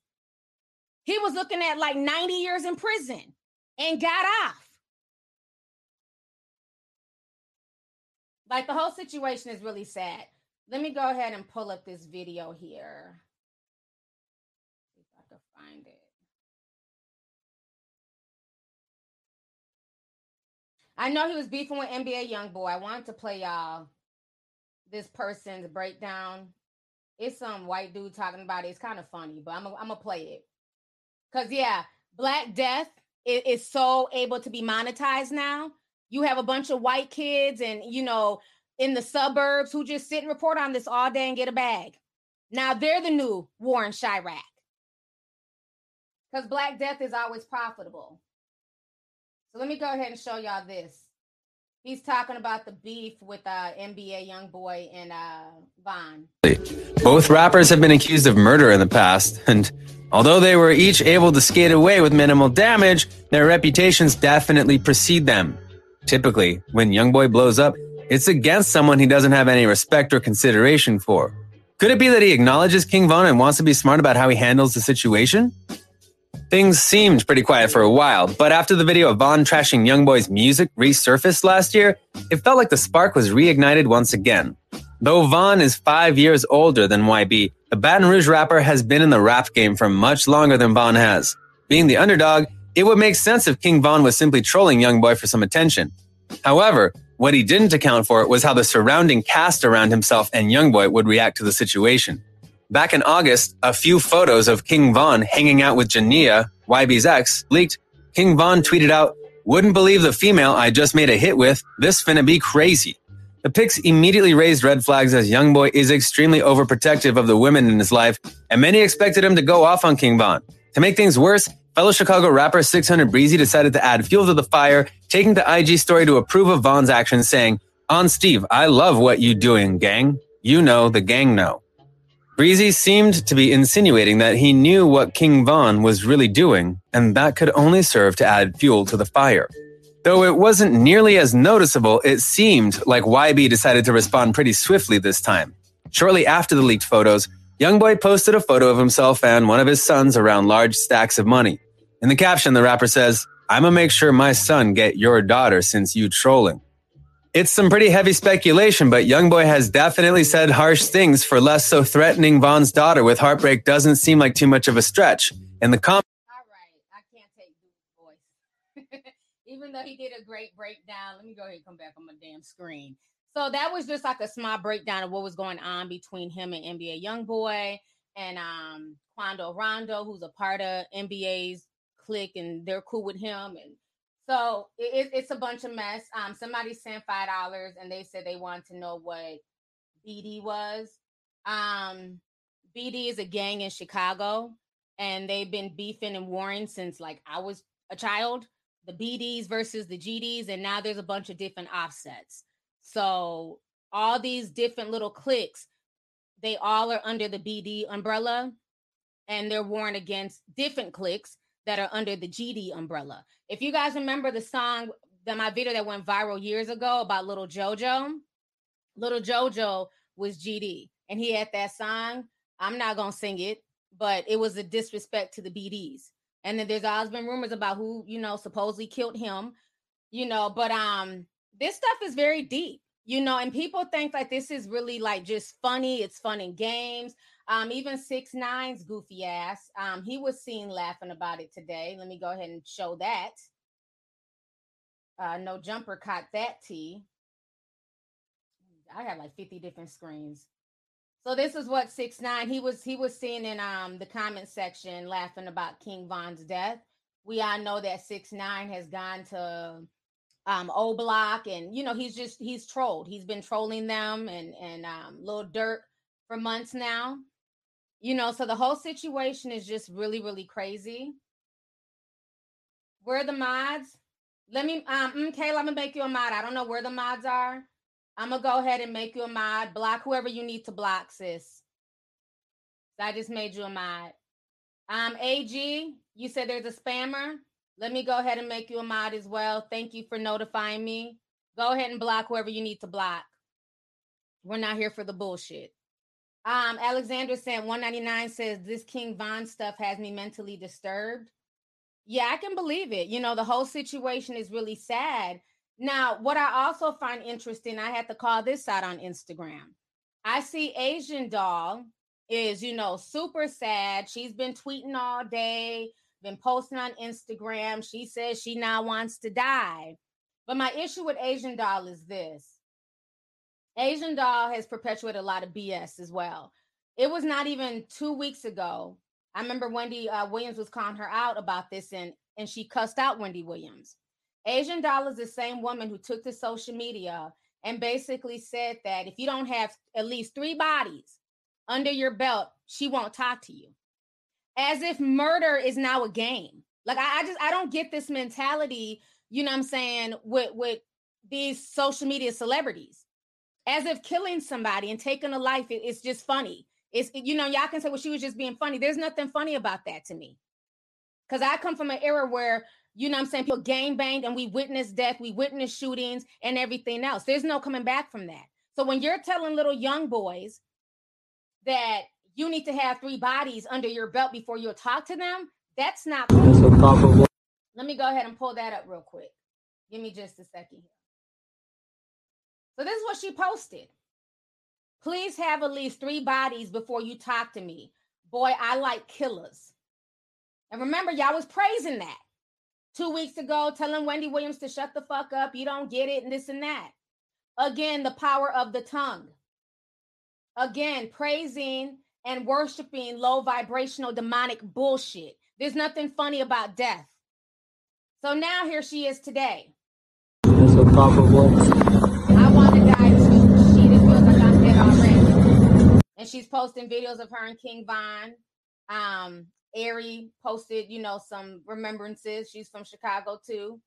He was looking at like 90 years in prison and got off. Like the whole situation is really sad. Let me go ahead and pull up this video here. See if I can find it. I know he was beefing with NBA YoungBoy. I wanted to play y'all this person's breakdown. It's some white dude talking about it. It's kind of funny, but I'm gonna play it. Cause yeah, Black Death is, is so able to be monetized now. You have a bunch of white kids and you know in the suburbs who just sit and report on this all day and get a bag. Now they're the new Warren Chirac. Because Black Death is always profitable. So let me go ahead and show y'all this. He's talking about the beef with uh, NBA YoungBoy and uh, Von. Both rappers have been accused of murder in the past, and although they were each able to skate away with minimal damage, their reputations definitely precede them. Typically, when Youngboy blows up, it's against someone he doesn't have any respect or consideration for. Could it be that he acknowledges King Von and wants to be smart about how he handles the situation? Things seemed pretty quiet for a while, but after the video of Von trashing Youngboy's music resurfaced last year, it felt like the spark was reignited once again. Though Von is five years older than YB, the Baton Rouge rapper has been in the rap game for much longer than Von has. Being the underdog, it would make sense if King Von was simply trolling Youngboy for some attention. However, what he didn't account for was how the surrounding cast around himself and Youngboy would react to the situation. Back in August, a few photos of King Von hanging out with Jania, YB's ex, leaked. King Von tweeted out, Wouldn't believe the female I just made a hit with. This finna be crazy. The pics immediately raised red flags as Youngboy is extremely overprotective of the women in his life, and many expected him to go off on King Von. To make things worse, fellow Chicago rapper 600 Breezy decided to add fuel to the fire, taking the IG story to approve of Von's actions, saying, On Steve, I love what you doing, gang. You know, the gang know. Breezy seemed to be insinuating that he knew what King Von was really doing, and that could only serve to add fuel to the fire. Though it wasn't nearly as noticeable, it seemed like YB decided to respond pretty swiftly this time. Shortly after the leaked photos, Youngboy posted a photo of himself and one of his sons around large stacks of money. In the caption, the rapper says, I'ma make sure my son get your daughter since you trolling. It's some pretty heavy speculation, but Youngboy has definitely said harsh things for less so threatening Von's daughter with heartbreak doesn't seem like too much of a stretch. In the comments, All right, I can't take. Even though he did a great breakdown, let me go ahead and come back on my damn screen. So that was just like a small breakdown of what was going on between him and NBA Youngboy and um Quando Rondo, who's a part of NBA's clique, and they're cool with him and so it, it's a bunch of mess. Um, somebody sent five dollars and they said they wanted to know what BD was. Um, BD is a gang in Chicago, and they've been beefing and warring since like I was a child. The BDs versus the GDs, and now there's a bunch of different offsets. So all these different little cliques, they all are under the BD umbrella, and they're warring against different cliques that are under the GD umbrella. If you guys remember the song, that my video that went viral years ago about Little JoJo, Little JoJo was GD, and he had that song. I'm not gonna sing it, but it was a disrespect to the BDs. And then there's always been rumors about who you know supposedly killed him, you know. But um, this stuff is very deep, you know, and people think like this is really like just funny. It's fun and games. Um, even six nines goofy ass. Um, he was seen laughing about it today. Let me go ahead and show that. Uh, no jumper caught that T. I have like 50 different screens. So this is what six nine. He was he was seen in um the comment section laughing about King Von's death. We all know that six nine has gone to um O Block and you know he's just he's trolled. He's been trolling them and and um Lil Durk for months now. You know, so the whole situation is just really, really crazy. Where the mods? Let me, um, mm, Kayla, I'm gonna make you a mod. I don't know where the mods are. I'm gonna go ahead and make you a mod. Block whoever you need to block, sis. I just made you a mod. Um, AG, you said there's a spammer. Let me go ahead and make you a mod as well. Thank you for notifying me. Go ahead and block whoever you need to block. We're not here for the bullshit. Um, Alexander said 199 says this King Von stuff has me mentally disturbed. Yeah, I can believe it. You know, the whole situation is really sad. Now, what I also find interesting, I had to call this out on Instagram. I see Asian doll is, you know, super sad. She's been tweeting all day, been posting on Instagram. She says she now wants to die. But my issue with Asian doll is this Asian Doll has perpetuated a lot of BS as well. It was not even two weeks ago. I remember Wendy uh, Williams was calling her out about this, and and she cussed out Wendy Williams. Asian Doll is the same woman who took to social media and basically said that if you don't have at least three bodies under your belt, she won't talk to you. As if murder is now a game. Like I, I just I don't get this mentality, you know what I'm saying, with with these social media celebrities as if killing somebody and taking a life is just funny. It's you know y'all can say well she was just being funny. There's nothing funny about that to me because I come from an era where you know I'm saying people gang banged and we witnessed death, we witnessed shootings and everything else. There's no coming back from that. So when you're telling little young boys that you need to have three bodies under your belt before you'll talk to them, that's not cool. Let me go ahead and pull that up real quick. Give me just a second here. So this is what she posted. Please have at least three bodies before you talk to me. Boy, I like killers. And remember, y'all was praising that two weeks ago, telling Wendy Williams to shut the fuck up. You don't get it, and this and that. Again, the power of the tongue. Again, praising and worshiping low vibrational demonic bullshit. There's nothing funny about death. So now here she is today. I want And she's posting videos of her and King Von. Um, Ari posted, you know, some remembrances. She's from Chicago too.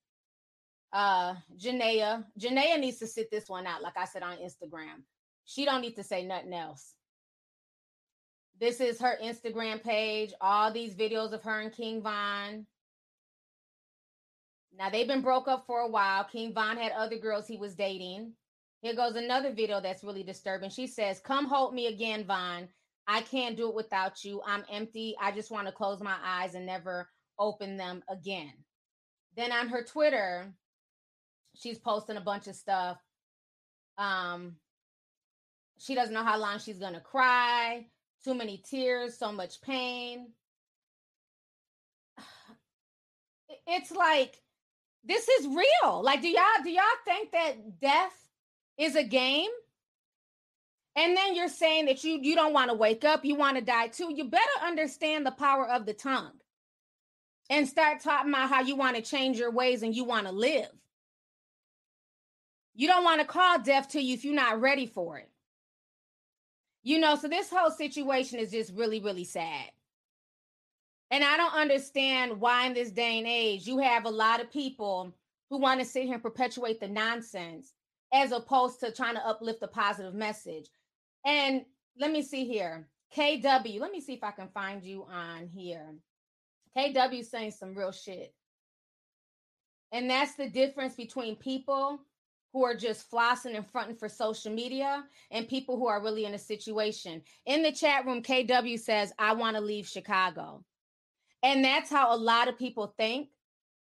Uh, Jania. Jania needs to sit this one out, like I said on Instagram. She don't need to say nothing else. This is her Instagram page. All these videos of her and King Von. Now they've been broke up for a while. King Von had other girls he was dating. Here goes another video that's really disturbing. She says, Come hold me again, Von. I can't do it without you. I'm empty. I just want to close my eyes and never open them again. Then on her Twitter, she's posting a bunch of stuff. Um, she doesn't know how long she's gonna cry. Too many tears, so much pain. It's like this is real. Like, do y'all do y'all think that death is a game? And then you're saying that you you don't want to wake up, you want to die too. You better understand the power of the tongue and start talking about how you want to change your ways and you want to live. You don't want to call death to you if you're not ready for it. You know, so this whole situation is just really, really sad. And I don't understand why in this day and age you have a lot of people who want to sit here and perpetuate the nonsense as opposed to trying to uplift a positive message. And let me see here. KW, let me see if I can find you on here. KW saying some real shit. And that's the difference between people who are just flossing and fronting for social media and people who are really in a situation. In the chat room, KW says, I want to leave Chicago. And that's how a lot of people think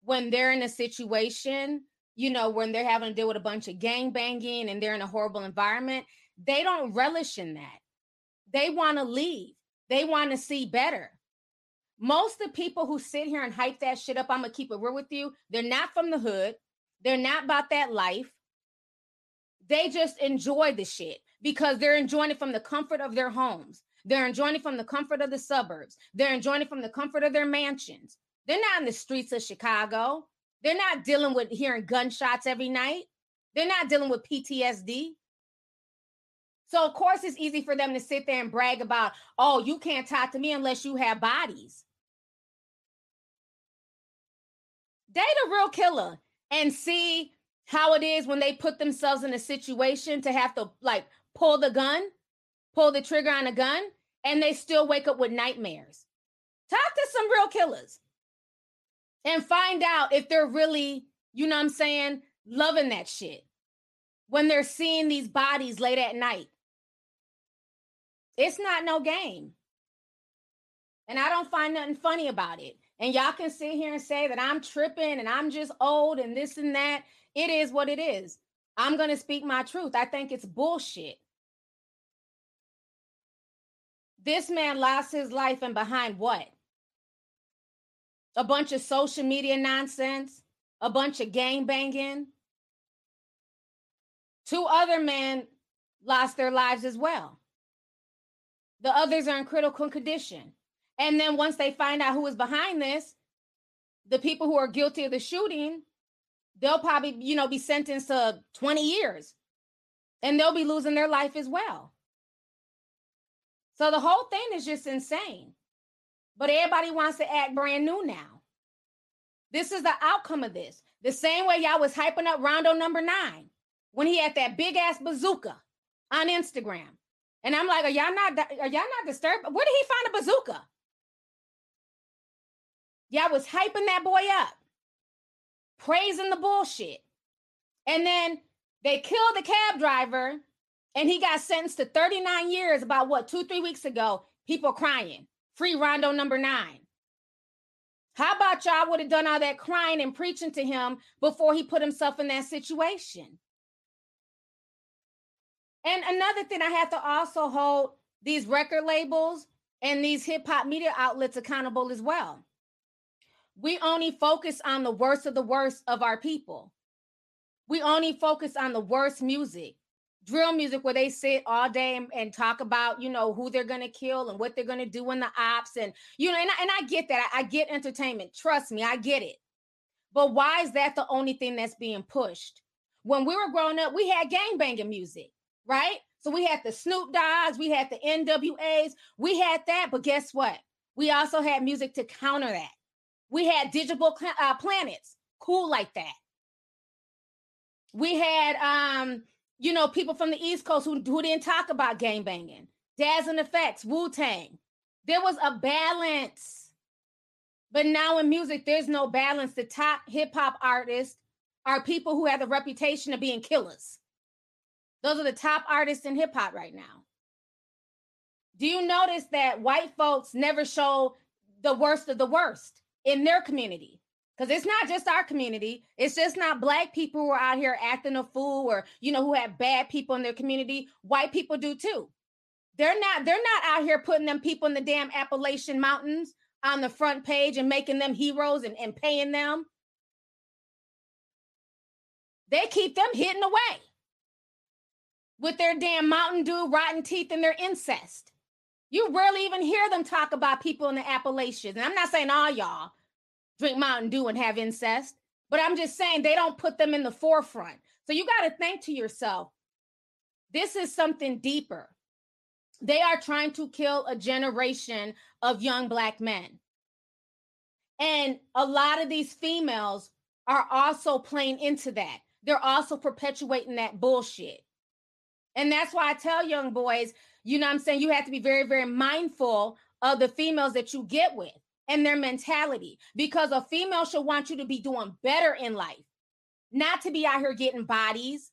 when they're in a situation, you know, when they're having to deal with a bunch of gang banging and they're in a horrible environment they don't relish in that. They want to leave. They want to see better. Most of the people who sit here and hype that shit up, I'm gonna keep it real with you. They're not from the hood. They're not about that life. They just enjoy the shit because they're enjoying it from the comfort of their homes. They're enjoying it from the comfort of the suburbs. They're enjoying it from the comfort of their mansions. They're not in the streets of Chicago. They're not dealing with hearing gunshots every night. They're not dealing with PTSD. So of course it's easy for them to sit there and brag about, oh, you can't talk to me unless you have bodies. Date a real killer and see how it is when they put themselves in a situation to have to like pull the gun, pull the trigger on a gun, and they still wake up with nightmares. Talk to some real killers and find out if they're really, you know what I'm saying, loving that shit when they're seeing these bodies late at night. It's not no game. And I don't find nothing funny about it. And y'all can sit here and say that I'm tripping and I'm just old and this and that. It is what it is. I'm going to speak my truth. I think it's bullshit. This man lost his life and behind what? A bunch of social media nonsense, a bunch of gang banging. Two other men lost their lives as well. The others are in critical condition. And then once they find out who is behind this, the people who are guilty of the shooting, they'll probably, you know, be sentenced to 20 years. And they'll be losing their life as well. So the whole thing is just insane. But everybody wants to act brand new now. This is the outcome of this. The same way y'all was hyping up Rondo number nine when he had that big ass bazooka on Instagram. And I'm like, are y'all not are y'all not disturbed? Where did he find a bazooka? Y'all was hyping that boy up, praising the bullshit. And then they killed the cab driver and he got sentenced to 39 years about what, two, three weeks ago. People crying. Free Rondo number nine. How about y'all would have done all that crying and preaching to him before he put himself in that situation? And another thing, I have to also hold these record labels and these hip hop media outlets accountable as well. We only focus on the worst of the worst of our people. We only focus on the worst music, drill music, where they sit all day and, and talk about, you know, who they're to kill and what they're to do in the ops. And, you know, and I, and I get that. I, I get entertainment. Trust me, I get it. But why is that the only thing that's being pushed? When we were growing up, we had gang banging music, right? So we had the Snoop Dogs, we had the NWAs, we had that. But guess what? We also had music to counter that. We had Digable uh, planets, cool like that. We had, um, you know, people from the East Coast who, who didn't talk about gang banging, Das-N-Effects, Wu Tang. There was a balance. But now in music, there's no balance. The top hip hop artists are people who have the reputation of being killers. Those are the top artists in hip hop right now. Do you notice that white folks never show the worst of the worst in their community? Because it's not just our community. It's just not black people who are out here acting a fool or, you know, who have bad people in their community. White people do too. They're not, they're not out here putting them people in the damn Appalachian Mountains on the front page and making them heroes and, and paying them. They keep them hidden away with their damn Mountain Dew, rotten teeth, and their incest. You rarely even hear them talk about people in the Appalachians. And I'm not saying all y'all drink Mountain Dew and have incest, but I'm just saying they don't put them in the forefront. So you got to think to yourself, this is something deeper. They are trying to kill a generation of young black men. And a lot of these females are also playing into that. They're also perpetuating that bullshit. And that's why I tell young boys, you know I'm saying, you have to be very, very mindful of the females that you get with and their mentality because a female should want you to be doing better in life, not to be out here getting bodies,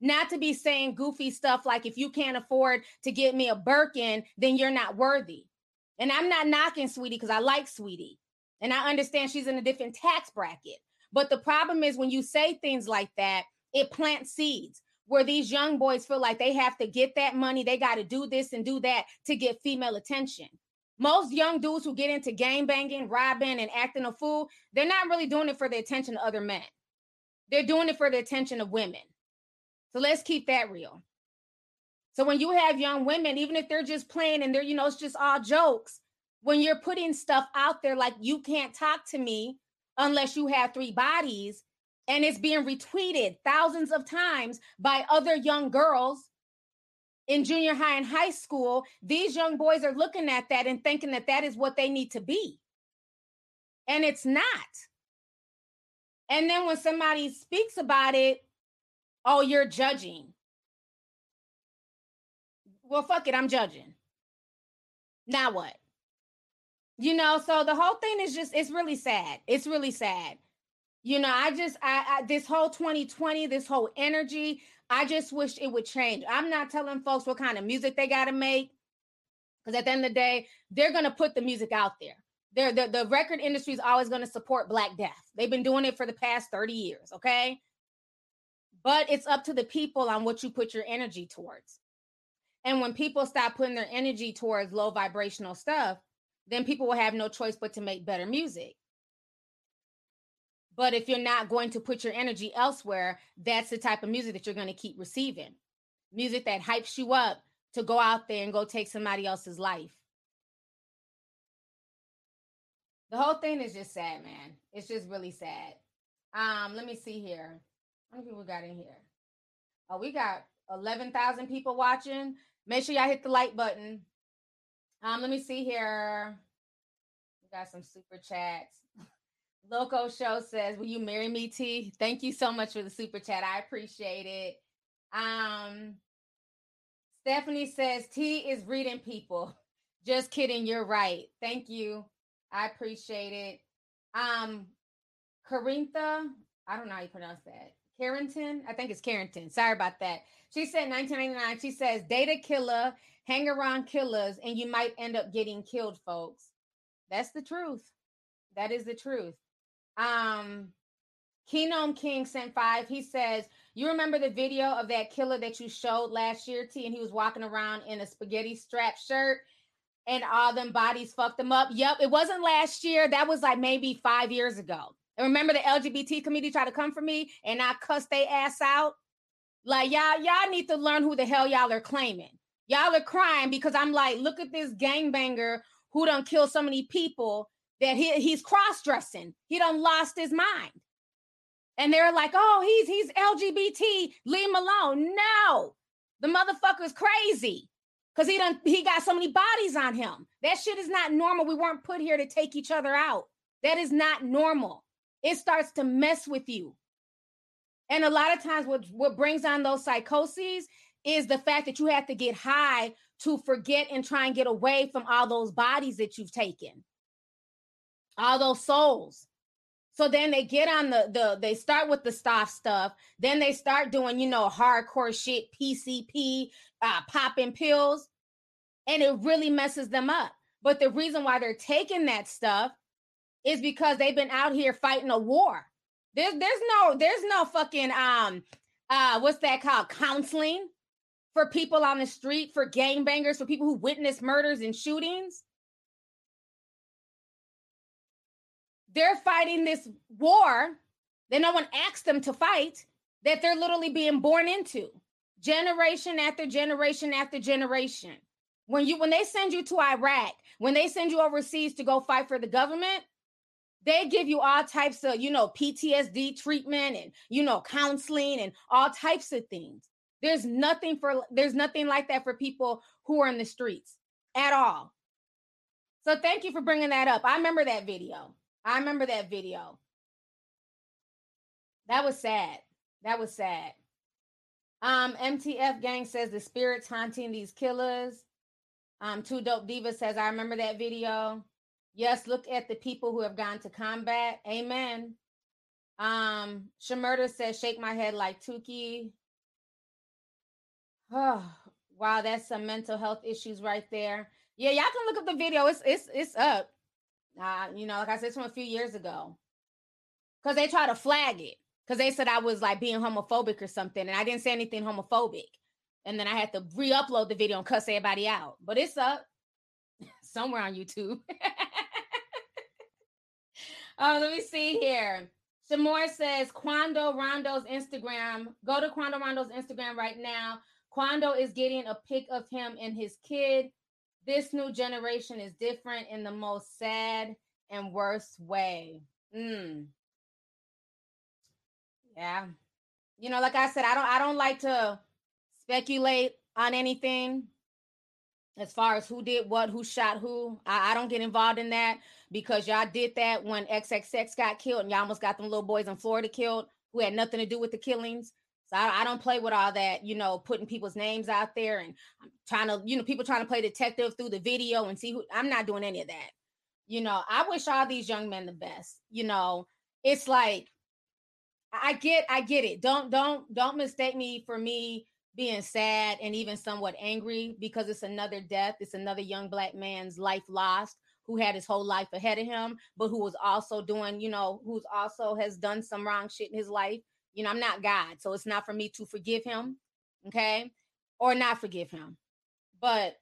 not to be saying goofy stuff like if you can't afford to get me a Birkin, then you're not worthy. And I'm not knocking Saweetie because I like Saweetie and I understand she's in a different tax bracket. But the problem is when you say things like that, it plants seeds where these young boys feel like they have to get that money, they got to do this and do that to get female attention. Most young dudes who get into gang banging, robbing, and acting a fool, they're not really doing it for the attention of other men. They're doing it for the attention of women. So let's keep that real. So when you have young women, even if they're just playing and they're, you know, it's just all jokes, when you're putting stuff out there like you can't talk to me unless you have three bodies, and it's being retweeted thousands of times by other young girls in junior high and high school, these young boys are looking at that and thinking that that is what they need to be. And it's not. And then when somebody speaks about it, oh, you're judging. Well, fuck it, I'm judging. Now what? You know, so the whole thing is just, it's really sad. It's really sad. You know, I just, I, I this whole 2020, this whole energy, I just wish it would change. I'm not telling folks what kind of music they got to make because at the end of the day, they're going to put the music out there. They're, the, the record industry is always going to support Black Death. They've been doing it for the past 30 years, okay? But it's up to the people on what you put your energy towards. And when people stop putting their energy towards low vibrational stuff, then people will have no choice but to make better music. But if you're not going to put your energy elsewhere, that's the type of music that you're going to keep receiving. Music that hypes you up to go out there and go take somebody else's life. The whole thing is just sad, man. It's just really sad. Um, let me see here. How many people got in here? Oh, we got 11,000 people watching. Make sure y'all hit the like button. Um, let me see here. We got some super chats. Loco Show says, "Will you marry me, T?" Thank you so much for the super chat. I appreciate it. Um, Stephanie says, "T is reading people." Just kidding. You're right. Thank you. I appreciate it. Um, Carintha, I don't know how you pronounce that. Carrington, I think it's Carrington. Sorry about that. She said 1999. She says, "Data killer, hang around killers, and you might end up getting killed, folks." That's the truth. That is the truth. Um, Kenome King sent five. He says, You remember the video of that killer that you showed last year, T? And he was walking around in a spaghetti strap shirt and all them bodies fucked them up. Yep, it wasn't last year. That was like maybe five years ago. And remember the LGBT community tried to come for me and I cussed their ass out? Like, y'all, y'all need to learn who the hell y'all are claiming. Y'all are crying because I'm like, look at this gangbanger who done killed so many people that he, he's cross-dressing. He done lost his mind. And they're like, oh, he's he's LGBT, leave him alone. No, the motherfucker's crazy. Cause he done he got so many bodies on him. That shit is not normal. We weren't put here to take each other out. That is not normal. It starts to mess with you. And a lot of times what, what brings on those psychoses is the fact that you have to get high to forget and try and get away from all those bodies that you've taken all those souls. So then they get on the the they start with the soft stuff, then they start doing you know hardcore shit, PCP, uh, popping pills, and it really messes them up. But the reason why they're taking that stuff is because they've been out here fighting a war. There's there's no there's no fucking um uh what's that called counseling for people on the street for gangbangers for people who witness murders and shootings. They're fighting this war that no one asked them to fight that they're literally being born into generation after generation after generation. When you when they send you to iraq when they send you overseas to go fight for the government they give you all types of you know ptsd treatment and you know counseling and all types of things. There's nothing for there's nothing like that for people who are in the streets at all. So thank you for bringing that up. I remember that video I remember that video. That was sad. That was sad. Um, MTF gang says the spirits haunting these killers. Um, Two Dope Diva says, I remember that video. Yes, look at the people who have gone to combat. Amen. Um, says, shake my head like Tuki. Oh, wow, that's some mental health issues right there. Yeah, y'all can look up the video. It's it's it's up. Uh, you know, like I said, from a few years ago. Because they try to flag it. Because they said I was like being homophobic or something. And I didn't say anything homophobic. And then I had to re-upload the video and cuss everybody out. But it's up somewhere on YouTube. oh, let me see here. Shamor says Quando Rondo's Instagram. Go to Quando Rondo's Instagram right now. Quando is getting a pic of him and his kid this new generation is different in the most sad and worst way. Mm. Yeah. You know, like I said, I don't I don't like to speculate on anything as far as who did what, who shot who. I, I don't get involved in that because y'all did that when XXX got killed and y'all almost got them little boys in Florida killed who had nothing to do with the killings. So I, I, don't play with all that, you know, putting people's names out there and I'm trying to, you know, people trying to play detective through the video and see who I'm not doing any of that. You know, I wish all these young men the best. You know, it's like I get I get it. Don't don't don't mistake me for me being sad and even somewhat angry because it's another death. It's another young black man's life lost who had his whole life ahead of him, but who was also doing, you know, who's also has done some wrong shit in his life you know, I'm not God, so it's not for me to forgive him, okay, or not forgive him. But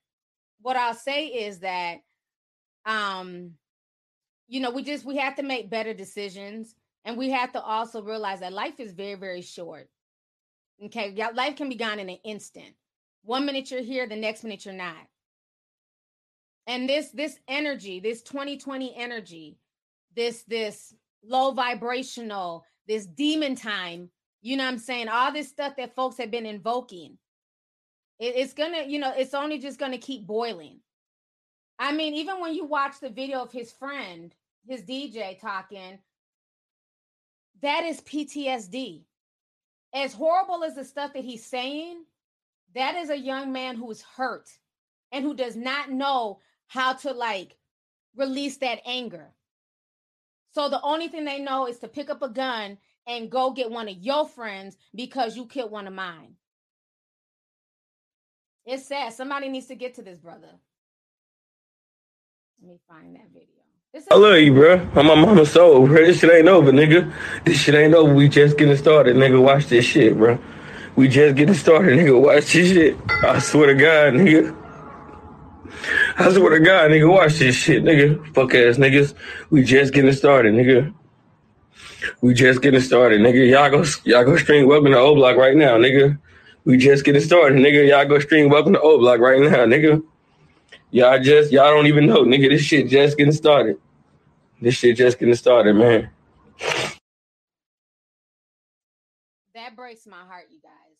what I'll say is that, um, you know, we just we have to make better decisions, and we have to also realize that life is very, very short. Okay, life can be gone in an instant. One minute you're here, the next minute you're not. And this this energy, this 2020 energy, this this low vibrational this demon time, you know I'm saying? All this stuff that folks have been invoking. It, it's gonna, you know, it's only just gonna keep boiling. I mean, even when you watch the video of his friend, his DJ talking, that is PTSD. As horrible as the stuff that he's saying, that is a young man who's hurt and who does not know how to like release that anger. So the only thing they know is to pick up a gun and go get one of your friends because you killed one of mine. It's sad. Somebody needs to get to this brother. Let me find that video. I love you, bro. I'm my mama's soul, bro. This shit ain't over, nigga. This shit ain't over. We just getting started, nigga. Watch this shit, bro. We just getting started, nigga. Watch this shit. I swear to God, nigga. I swear to God, nigga. Watch this shit, nigga. Fuck ass niggas. We just getting started, nigga. We just getting started, nigga. Y'all go, y'all go stream Welcome to O Block right now, nigga. We just getting started, nigga. Y'all go stream Welcome to O Block right now, nigga. Y'all just, y'all don't even know, nigga. This shit just getting started. This shit just getting started, man. That breaks my heart, you guys,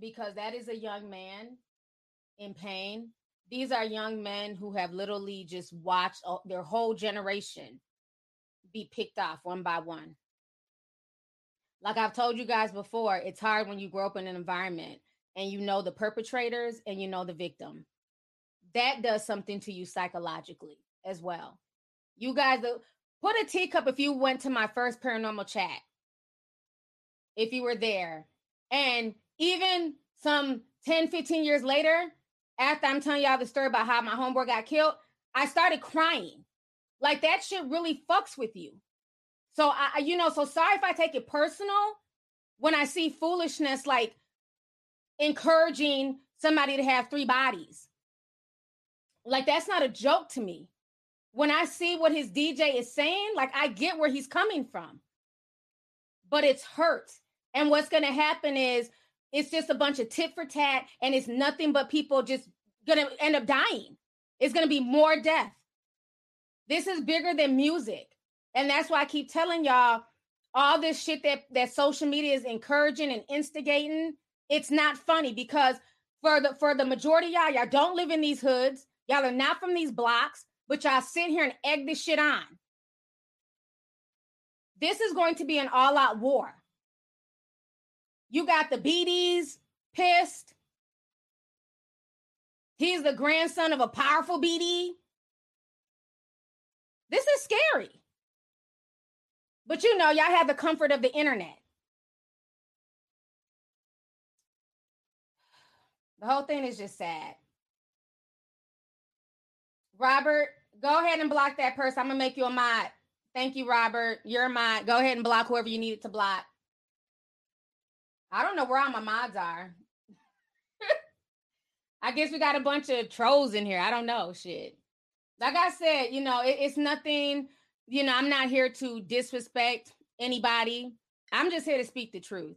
because that is a young man in pain. These are young men who have literally just watched their whole generation be picked off one by one. Like I've told you guys before, it's hard when you grow up in an environment and you know the perpetrators and you know the victim. That does something to you psychologically as well. You guys uh, put a teacup if you went to my first paranormal chat. If you were there. And even some 10, 15 years later, after I'm telling y'all the story about how my homeboy got killed, I started crying. Like that shit really fucks with you. So I, you know, so sorry if I take it personal when I see foolishness like encouraging somebody to have three bodies. Like that's not a joke to me when I see what his DJ is saying, like I get where he's coming from, but it's hurt. And what's going to happen is it's just a bunch of tit for tat, and it's nothing but people just to end up dying. It's to be more death. This is bigger than music. And that's why I keep telling y'all all this shit that, that social media is encouraging and instigating. It's not funny because for the for the majority y'all, y'all don't live in these hoods. Y'all are not from these blocks but y'all sit here and egg this shit on. This is going to be an all out war. You got the BDs pissed. He's the grandson of a powerful BD. This is scary. But you know, y'all have the comfort of the internet. The whole thing is just sad. Robert, Go ahead and block that person. I'm gonna make you a mod. Thank you, Robert. You're a mod. Go ahead and block whoever you needed to block. I don't know where all my mods are. I guess we got a bunch of trolls in here. I don't know. Shit. Like I said, you know, it, it's nothing, you know, I'm not here to disrespect anybody. I'm just here to speak the truth.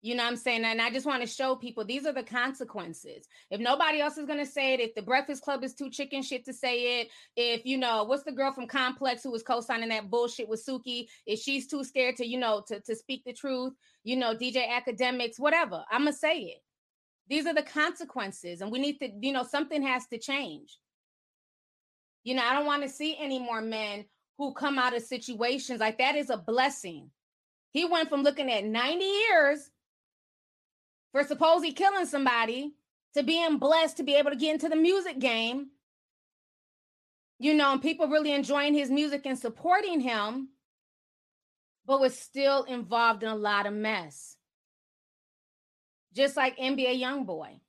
You know what I'm saying? And I just want to show people these are the consequences. If nobody else is going to say it, if the Breakfast Club is too chicken shit to say it, if, you know, what's the girl from Complex who was co signing that bullshit with Suki? If she's too scared to, you know, to, to speak the truth, you know, DJ Akademiks, whatever, I'm going to say it. These are the consequences. And we need to, you know, something has to change. You know, I don't want to see any more men who come out of situations like that is a blessing. He went from looking at 90 years for supposedly killing somebody to being blessed to be able to get into the music game. You know, and people really enjoying his music and supporting him, but was still involved in a lot of mess. Just like NBA YoungBoy.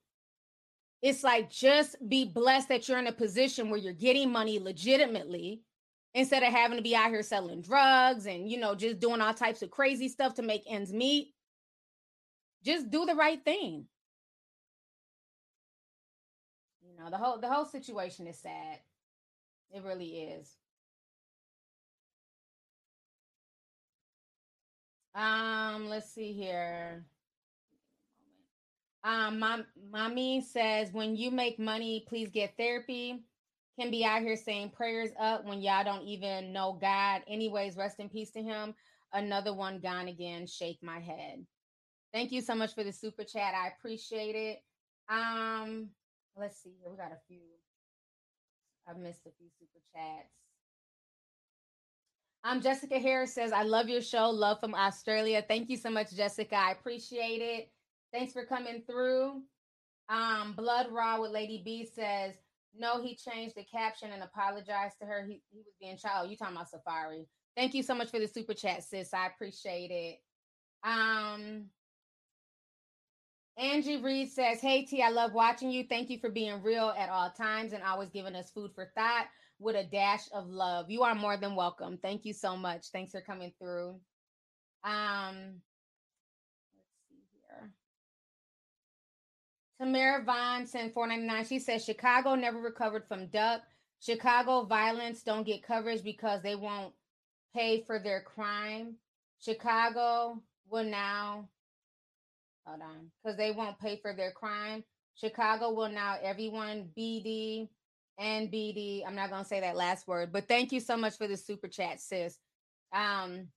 It's like just be blessed that you're in a position where you're getting money legitimately instead of having to be out here selling drugs and you know just doing all types of crazy stuff to make ends meet just do the right thing. You know, the whole the whole situation is sad. It really is. Um, let's see here. Um, mom, mommy says when you make money, please get therapy. Can be out here saying prayers up when y'all don't even know God. Anyways, rest in peace to him. Another one gone again. Shake my head. Thank you so much for the super chat. I appreciate it. Um, let's see here. We got a few. I've missed a few super chats. Um, Jessica Harris says, I love your show. Love from Australia. Thank you so much, Jessica. I appreciate it. Thanks for coming through. Um, Blood Raw with Lady B says, no, he changed the caption and apologized to her. He, he was being child. You talking about Safaree. Thank you so much for the super chat, sis. I appreciate it. Um, Angie Reed says, Hey T, I love watching you. Thank you for being real at all times and always giving us food for thought with a dash of love. You are more than welcome. Thank you so much. Thanks for coming through. Um, let's see here. Tamara Vaughn sent 499. She says Chicago never recovered from duck. Chicago violence don't get coverage because they won't pay for their crime. Chicago will now hold on because they won't pay for their crime. Chicago will now everyone BD and BD. I'm not gonna say that last word, but thank you so much for the super chat, sis. Um,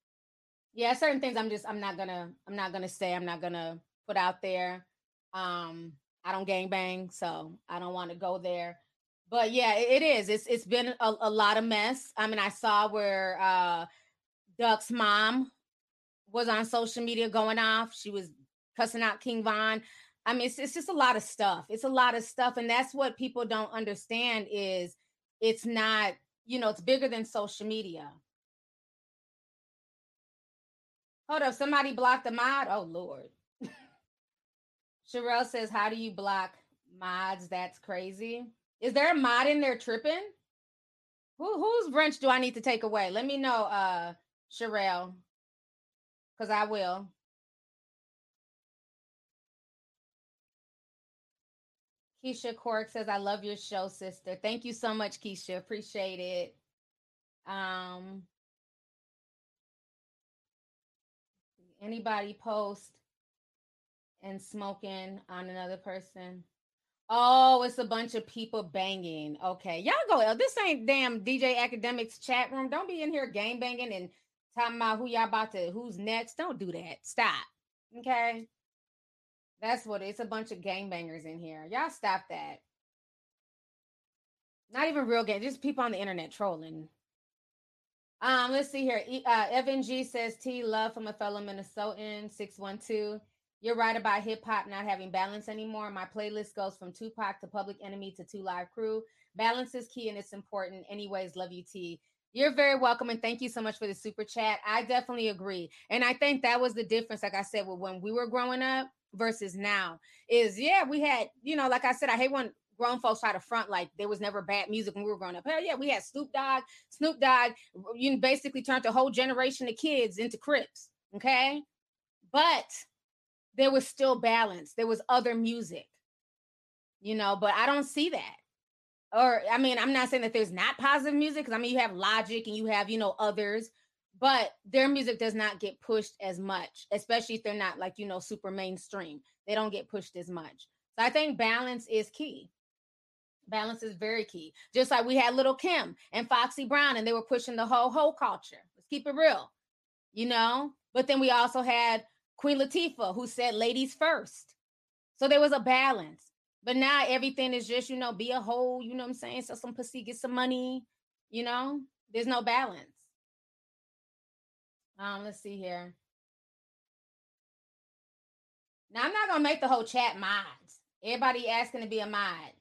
yeah, certain things I'm just I'm not gonna I'm not gonna say I'm not gonna put out there. Um, I don't gang bang, so I don't want to go there. But yeah, it, it is. It's it's been a, a lot of mess. I mean, I saw where uh Duck's mom was on social media going off. She was cussing out King Von. I mean, it's, it's just a lot of stuff. It's a lot of stuff. And that's what people don't understand is it's not, you know, it's bigger than social media. Hold up, somebody blocked the mod. Oh Lord. Sherelle says, How do you block mods? That's crazy. Is there a mod in there tripping? Who whose wrench do I need to take away? Let me know, uh Sherelle. Cause I will. Keisha Cork says, I love your show, sister. Thank you so much, Keisha. Appreciate it. Um, anybody post and smoking on another person? Oh, it's a bunch of people banging. Okay, y'all go. This ain't damn DJ Akademiks chat room. Don't be in here game banging and talking about who y'all about to, who's next. Don't do that. Stop. Okay. That's what it's a bunch of gangbangers in here. Y'all stop that. Not even real gang, just people on the internet trolling. Um, let's see here. Uh, Evan G says T love from a fellow Minnesotan 612. You're right about hip hop not having balance anymore. My playlist goes from Tupac to Public Enemy to Two Live Crew. Balance is key and it's important. Anyways, love you, T. You're very welcome and thank you so much for the super chat. I definitely agree. And I think that was the difference, like I said, when we were growing up versus now is yeah, we had, you know, like I said, I hate when grown folks try to front like there was never bad music when we were growing up. Hell yeah, we had Snoop Dogg. Snoop Dogg, you basically turned a whole generation of kids into Crips. Okay. But there was still balance. There was other music, you know, but I don't see that. Or, I mean, I'm not saying that there's not positive music because I mean, you have Logic and you have, you know, others but their music does not get pushed as much, especially if they're not like, you know, super mainstream. They don't get pushed as much. So I think balance is key. Balance is very key. Just like we had Lil Kim and Foxy Brown, and they were pushing the whole whole culture. Let's keep it real, you know. But then we also had Queen Latifah, who said "ladies first. So there was a balance. But now everything is just, you know, be a whole. You know what I'm saying? So some pussy, get some money. You know, there's no balance. Um, let's see here. Now I'm not gonna make the whole chat mods. Everybody asking to be a mod.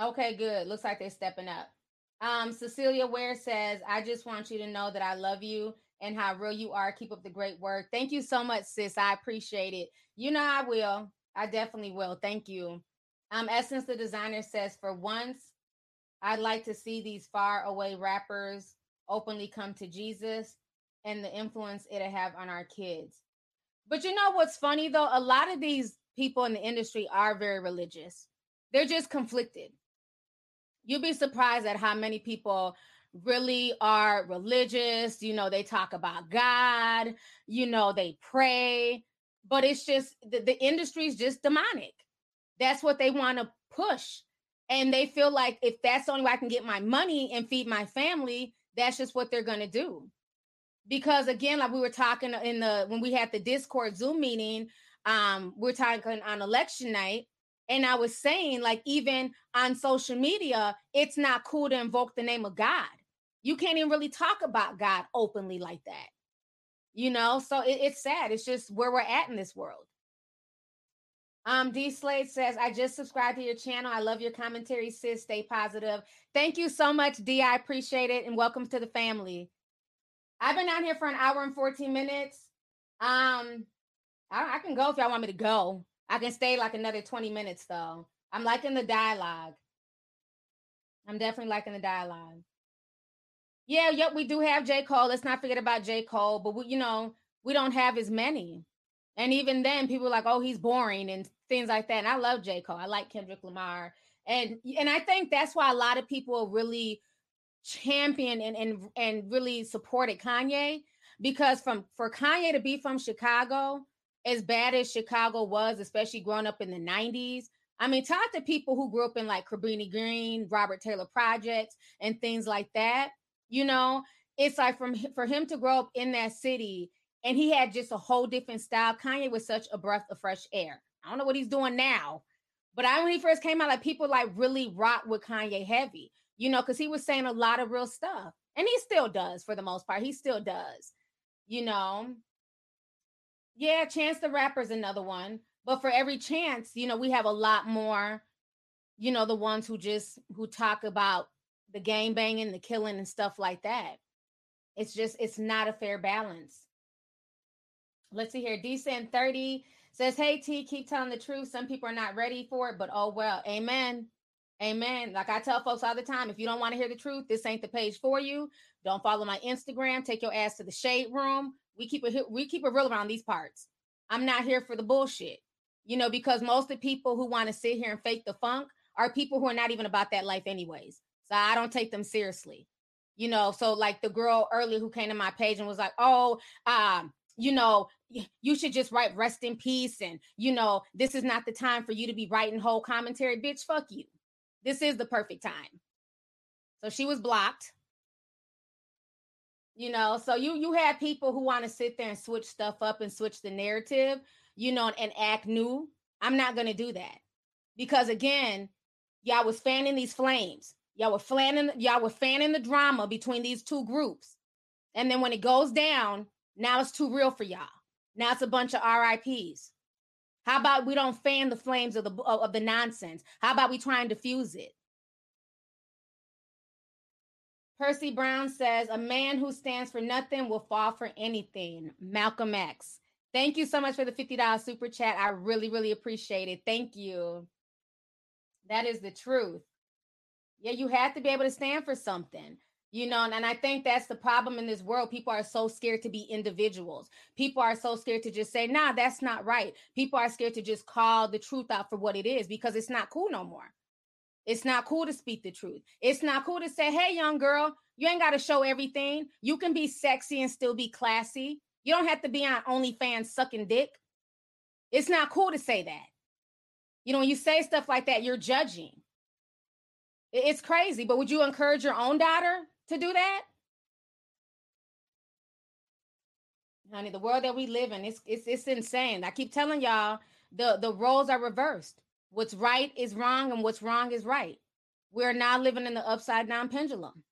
Okay, good. Looks like they're stepping up. Um, Cecilia Ware says, I just want you to know that I love you and how real you are. Keep up the great work. Thank you so much, sis. I appreciate it. You know I will. I definitely will. Thank you. Um, Essence the designer says, for once, I'd like to see these far away rappers openly come to Jesus and the influence it'll have on our kids. But you know what's funny though? A lot of these people in the industry are very religious. They're just conflicted. You'll be surprised at how many people really are religious. You know, they talk about God, you know, they pray, but it's just the, the just demonic. That's what they want to push. And they feel like if that's the only way I can get my money and feed my family, that's just what they're going to do because again like we were talking in the when we had the discord zoom meeting um we're talking on election night and i was saying like even on social media it's not cool to invoke the name of god You can't even really talk about God openly like that. You know, so it, it's sad. It's just where we're at in this world. Um, D Slade says, I just subscribed to your channel. I love your commentary, sis. Stay positive. Thank you so much, D. I appreciate it. And welcome to the family. I've been out here for an hour and 14 minutes. Um, I, I can go if y'all want me to go. I can stay like another 20 minutes though. I'm liking the dialogue. I'm definitely liking the dialogue. Yeah, yep, we do have J. Cole. Let's not forget about J. Cole, but we, you know, we don't have as many. And even then, people are like, oh, he's boring and things like that. And I love J. Cole. I like Kendrick Lamar. And and I think that's why a lot of people really champion and and, and really supported Kanye. Because from for Kanye to be from Chicago, as bad as Chicago was, especially growing up in the 90s. I mean, talk to people who grew up in like Cabrini Green, Robert Taylor Projects, and things like that. You know, it's like from for him to grow up in that city and he had just a whole different style. Kanye was such a breath of fresh air. I don't know what he's doing now, but I when he first came out, like people like really rock with Kanye heavy, you know, because he was saying a lot of real stuff, and he still does for the most part. He still does, you know. Yeah, Chance the Rapper's another one. But for every chance, you know, we have a lot more, you know, the ones who just who talk about the game banging, the killing, and stuff like that. It's just it's not a fair balance. Let's see here. Decent 30 says, Hey T, keep telling the truth. Some people are not ready for it, but oh well. Amen. Amen. Like I tell folks all the time, if you don't want to hear the truth, this ain't the page for you. Don't follow my Instagram. Take your ass to the shade room we keep it we keep it real around these parts. I'm not here for the bullshit. You know, because most of the people who want to sit here and fake the funk are people who are not even about that life anyways. So I don't take them seriously. You know, so like the girl earlier who came to my page and was like, "Oh, um, you know, you should just write rest in peace and you know, this is not the time for you to be writing whole commentary, bitch, fuck you. This is the perfect time." So she was blocked. You know so you you have people who want to sit there and switch stuff up and switch the narrative you know and act new. I'm not to do that. Because again y'all was fanning these flames. Y'all were fanning y'all were fanning the drama between these two groups. And then when it goes down now it's too real for y'all. Now it's a bunch of rips how about we don't fan the flames of the of the nonsense how about we try and diffuse it Percy Brown says, A man who stands for nothing will fall for anything. Malcolm X. Thank you so much for the $50 super chat. I really, really appreciate it. Thank you. That is the truth. Yeah, you have to be able to stand for something. You know, and, and I think that's the problem in this world. People are so scared to be individuals. People are so scared to just say, nah, that's not right. People are scared to just call the truth out for what it is because it's not cool no more. It's not cool to speak the truth. It's not cool to say, hey, young girl, you ain't got to show everything. You can be sexy and still be classy. You don't have to be on OnlyFans sucking dick. It's not cool to say that. You know, when you say stuff like that, you're judging. It's crazy, but would you encourage your own daughter to do that? Honey, the world that we live in, it's it's it's insane. I keep telling y'all the the roles are reversed. What's right is wrong, and what's wrong is right. We're now living in the upside down pendulum.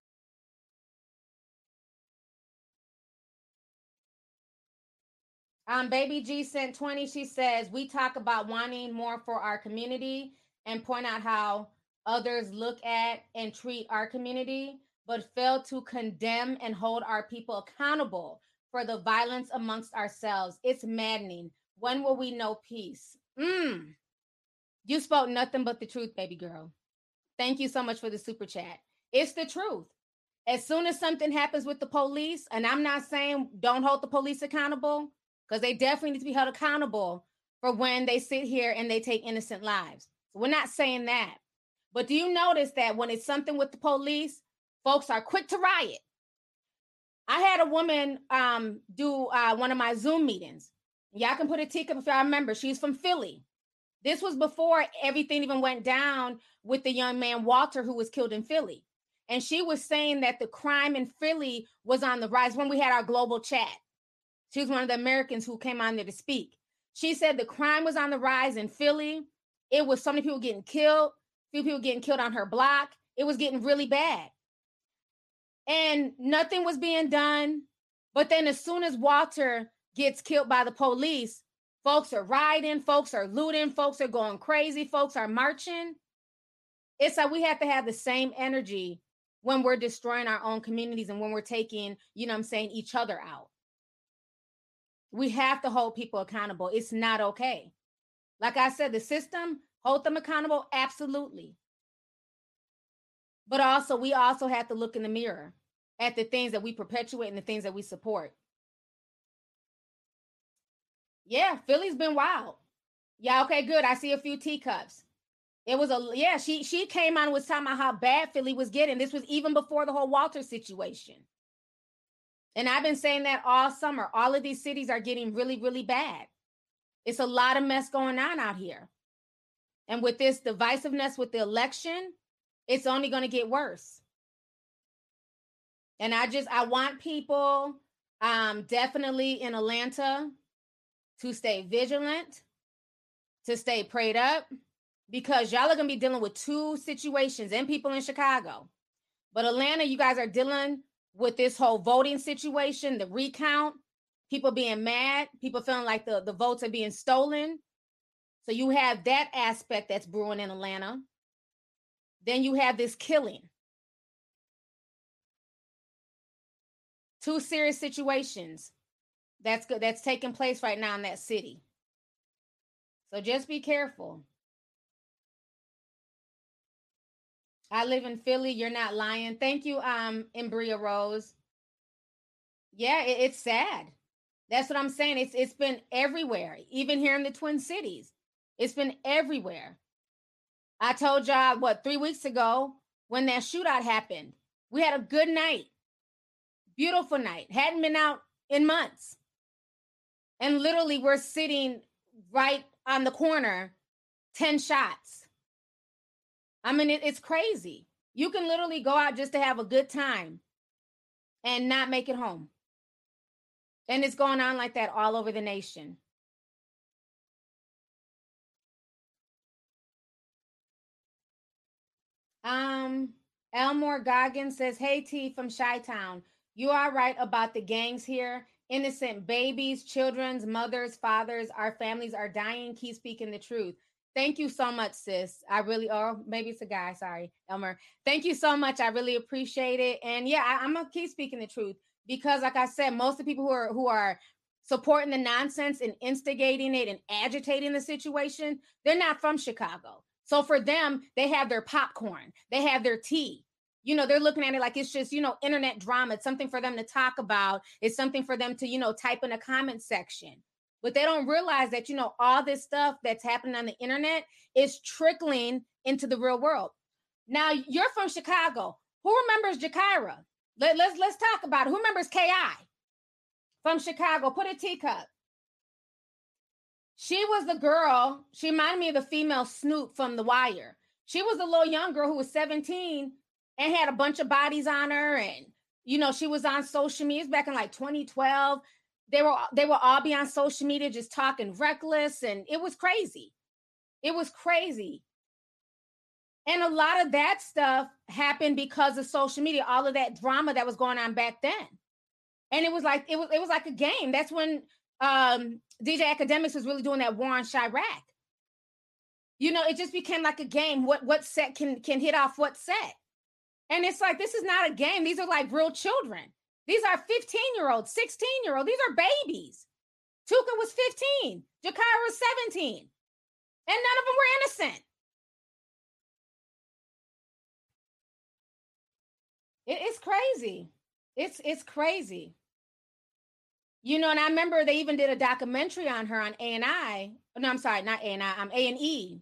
Um, Baby G sent 20. She says, We talk about wanting more for our community and point out how others look at and treat our community, but fail to condemn and hold our people accountable for the violence amongst ourselves. It's maddening. When will we know peace? Mm. You spoke nothing but the truth, baby girl. Thank you so much for the super chat. It's the truth. As soon as something happens with the police, and I'm not saying don't hold the police accountable, because they definitely need to be held accountable for when they sit here and they take innocent lives. So we're not saying that. But do you notice that when it's something with the police, folks are quick to riot? I had a woman um, do uh, one of my Zoom meetings. Y'all can put a ticket if y'all remember. She's from Philly. This was before everything even went down with the young man Walter who was killed in Philly. And she was saying that the crime in Philly was on the rise when we had our global chat. She was one of the Americans who came on there to speak. She said the crime was on the rise in Philly. It was so many people getting killed, few people getting killed on her block. It was getting really bad. And nothing was being done. But then as soon as Walter gets killed by the police, folks are rioting, folks are looting, folks are going crazy, folks are marching. It's like we have to have the same energy when we're destroying our own communities and when we're taking, you know I'm saying, each other out. We have to hold people accountable. It's not okay. Like I said, the system, hold them accountable, absolutely. But also, we also have to look in the mirror at the things that we perpetuate and the things that we support. Yeah, Philly's been wild. Yeah, okay, good. I see a few teacups. It was a yeah, she she came on was talking about how bad Philly was getting. This was even before the whole Walter situation. And I've been saying that all summer. All of these cities are getting really, really bad. It's a lot of mess going on out here. And with this divisiveness with the election, it's only going to get worse. And I just I want people um definitely in Atlanta to stay vigilant, to stay prayed up because y'all are going to be dealing with two situations and people in Chicago. But Atlanta, you guys are dealing with this whole voting situation, the recount, people being mad, people feeling like the, the votes are being stolen. So you have that aspect that's brewing in Atlanta. Then you have this killing. Two serious situations that's good that's taking place right now in that city. So just be careful. I live in Philly. You're not lying. Thank you, um, Embria Rose. Yeah, it, it's sad. That's what I'm saying. It's it's been everywhere, even here in the Twin Cities. It's been everywhere. I told y'all what three weeks ago when that shootout happened. We had a good night, beautiful night. Hadn't been out in months, and literally we're sitting right on the corner, ten shots. I mean, it, it's crazy. You can literally go out just to have a good time and not make it home. And it's going on like that all over the nation. Um, Elmore Goggins says, Hey T from Chi Town. You are right about the gangs here. Innocent babies, children's, mothers, fathers, our families are dying. Keep speaking the truth. Thank you so much, sis. I really, or maybe it's a guy. Sorry, Elmer. Thank you so much. I really appreciate it. And yeah, I, I'm gonna keep speaking the truth because, like I said, most of the people who are who are supporting the nonsense and instigating it and agitating the situation, they're not from Chicago. So for them, they have their popcorn, they have their tea. You know, they're looking at it like it's just, you know, internet drama. It's something for them to talk about. It's something for them to, you know, type in a comment section. But they don't realize that you know all this stuff that's happening on the internet is trickling into the real world. Now you're from chicago. Who remembers jakira? Let, let's let's talk about it. Who remembers ki from chicago. Put a teacup she was the girl she reminded me of the female snoop from the wire. She was a little young girl who was 17 and had a bunch of bodies on her and you know she was on social media back in like 2012 they were they were all be on social media just talking reckless and it was crazy. It was crazy. And a lot of that stuff happened because of social media all of that drama that was going on back then. And it was like it was it was like a game. That's when um dj Akademiks was really doing that war on chiraq you know it just became like a game what what set can can hit off what set and it's like this is not a game these are like real children these are 15 year olds, 16 year olds. These are babies. Tooka was 15. Jakira was 17. And none of them were innocent. It is crazy. It's it's crazy. You know, and I remember they even did a documentary on her on A and I. No, I'm sorry, not A and I. I'm A and E.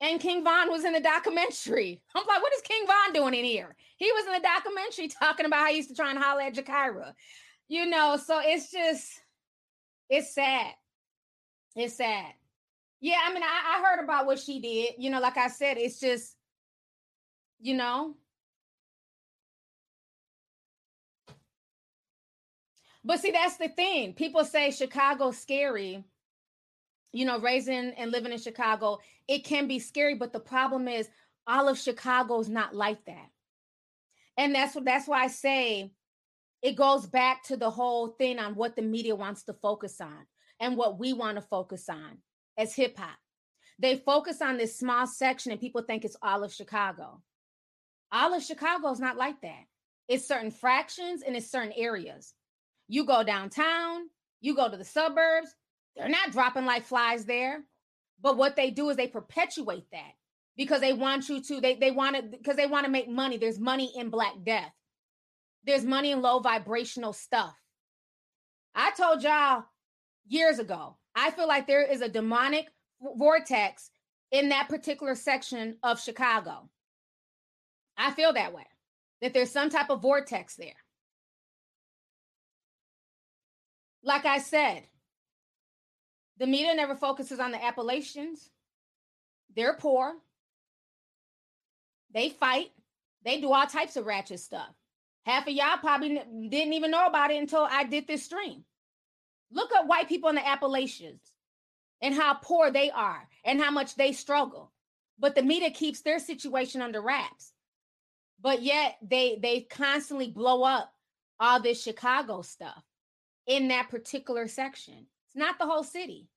And King Von was in the documentary. I'm like, what is King Von doing in here? He was in the documentary talking about how he used to try and holler at Jakira. You know, so it's just, it's sad. It's sad. Yeah, I mean, I, I heard about what she did. You know, like I said, it's just, you know. But see, that's the thing. People say Chicago's scary you know, raising and living in Chicago, it can be scary, but the problem is all of Chicago is not like that. And that's what that's why I say it goes back to the whole thing on what the media wants to focus on and what we want to focus on as hip hop. They focus on this small section and people think it's all of Chicago. All of Chicago is not like that. It's certain fractions and it's certain areas. You go downtown, you go to the suburbs, they're not dropping like flies there. But what they do is they perpetuate that because they want you to, they, they want it because they want to make money. There's money in Black Death, there's money in low vibrational stuff. I told y'all years ago, I feel like there is a demonic vortex in that particular section of Chicago. I feel that way, that there's some type of vortex there. Like I said, the media never focuses on the Appalachians. They're poor. They fight. They do all types of ratchet stuff. Half of y'all probably didn't even know about it until I did this stream. Look up white people in the Appalachians and how poor they are and how much they struggle. But the media keeps their situation under wraps. But yet they they constantly blow up all this Chicago stuff in that particular section. It's not the whole city.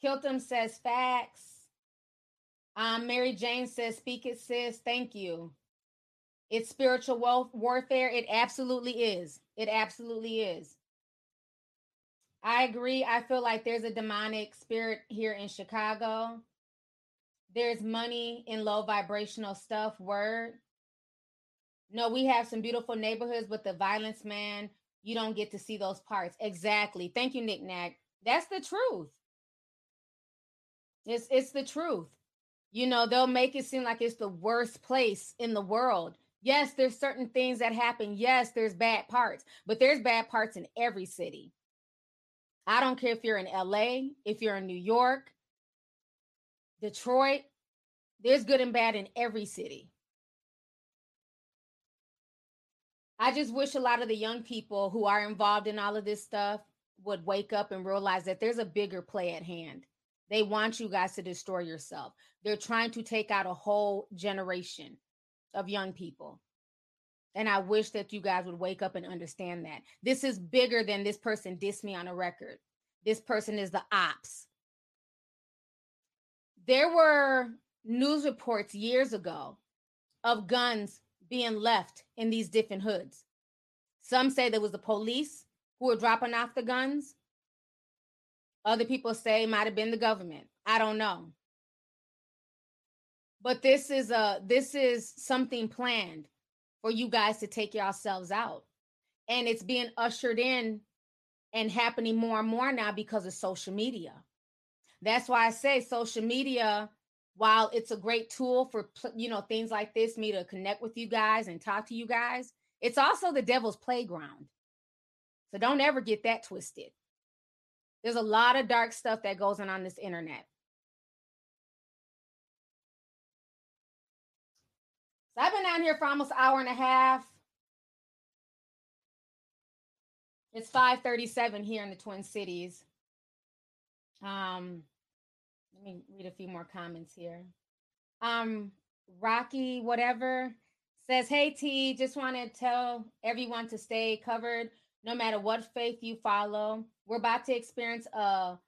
Kilton says facts. Um, Mary Jane says, speak it, sis. Thank you. It's spiritual war- warfare. It absolutely is. It absolutely is. I agree. I feel like there's a demonic spirit here in Chicago. There's money in low vibrational stuff. Word. No, we have some beautiful neighborhoods, but the violence, man, you don't get to see those parts. Exactly. Thank you, Nick Nack. That's the truth. It's it's the truth. You know, they'll make it seem like it's the worst place in the world. Yes, there's certain things that happen. Yes, there's bad parts, but there's bad parts in every city. I don't care if you're in LA, if you're in New York, Detroit, there's good and bad in every city. I just wish a lot of the young people who are involved in all of this stuff would wake up and realize that there's a bigger play at hand. They want you guys to destroy yourself. They're trying to take out a whole generation of young people. And I wish that you guys would wake up and understand that. This is bigger than this person dissed me on a record. This person is the ops. There were news reports years ago of guns being left in these different hoods. Some say there was the police who were dropping off the guns. Other people say it might have been the government. I don't know. But this is a this is something planned for you guys to take yourselves out. And it's being ushered in and happening more and more now because of social media. That's why I say social media while it's a great tool for you know things like this me to connect with you guys and talk to you guys, it's also the devil's playground. So don't ever get that twisted. There's a lot of dark stuff that goes on on this internet. So I've been down here for almost an hour and a half. It's 537 here in the Twin Cities. Um, let me read a few more comments here. Um, Rocky, whatever, says, Hey T, just want to tell everyone to stay covered no matter what faith you follow. We're about to experience a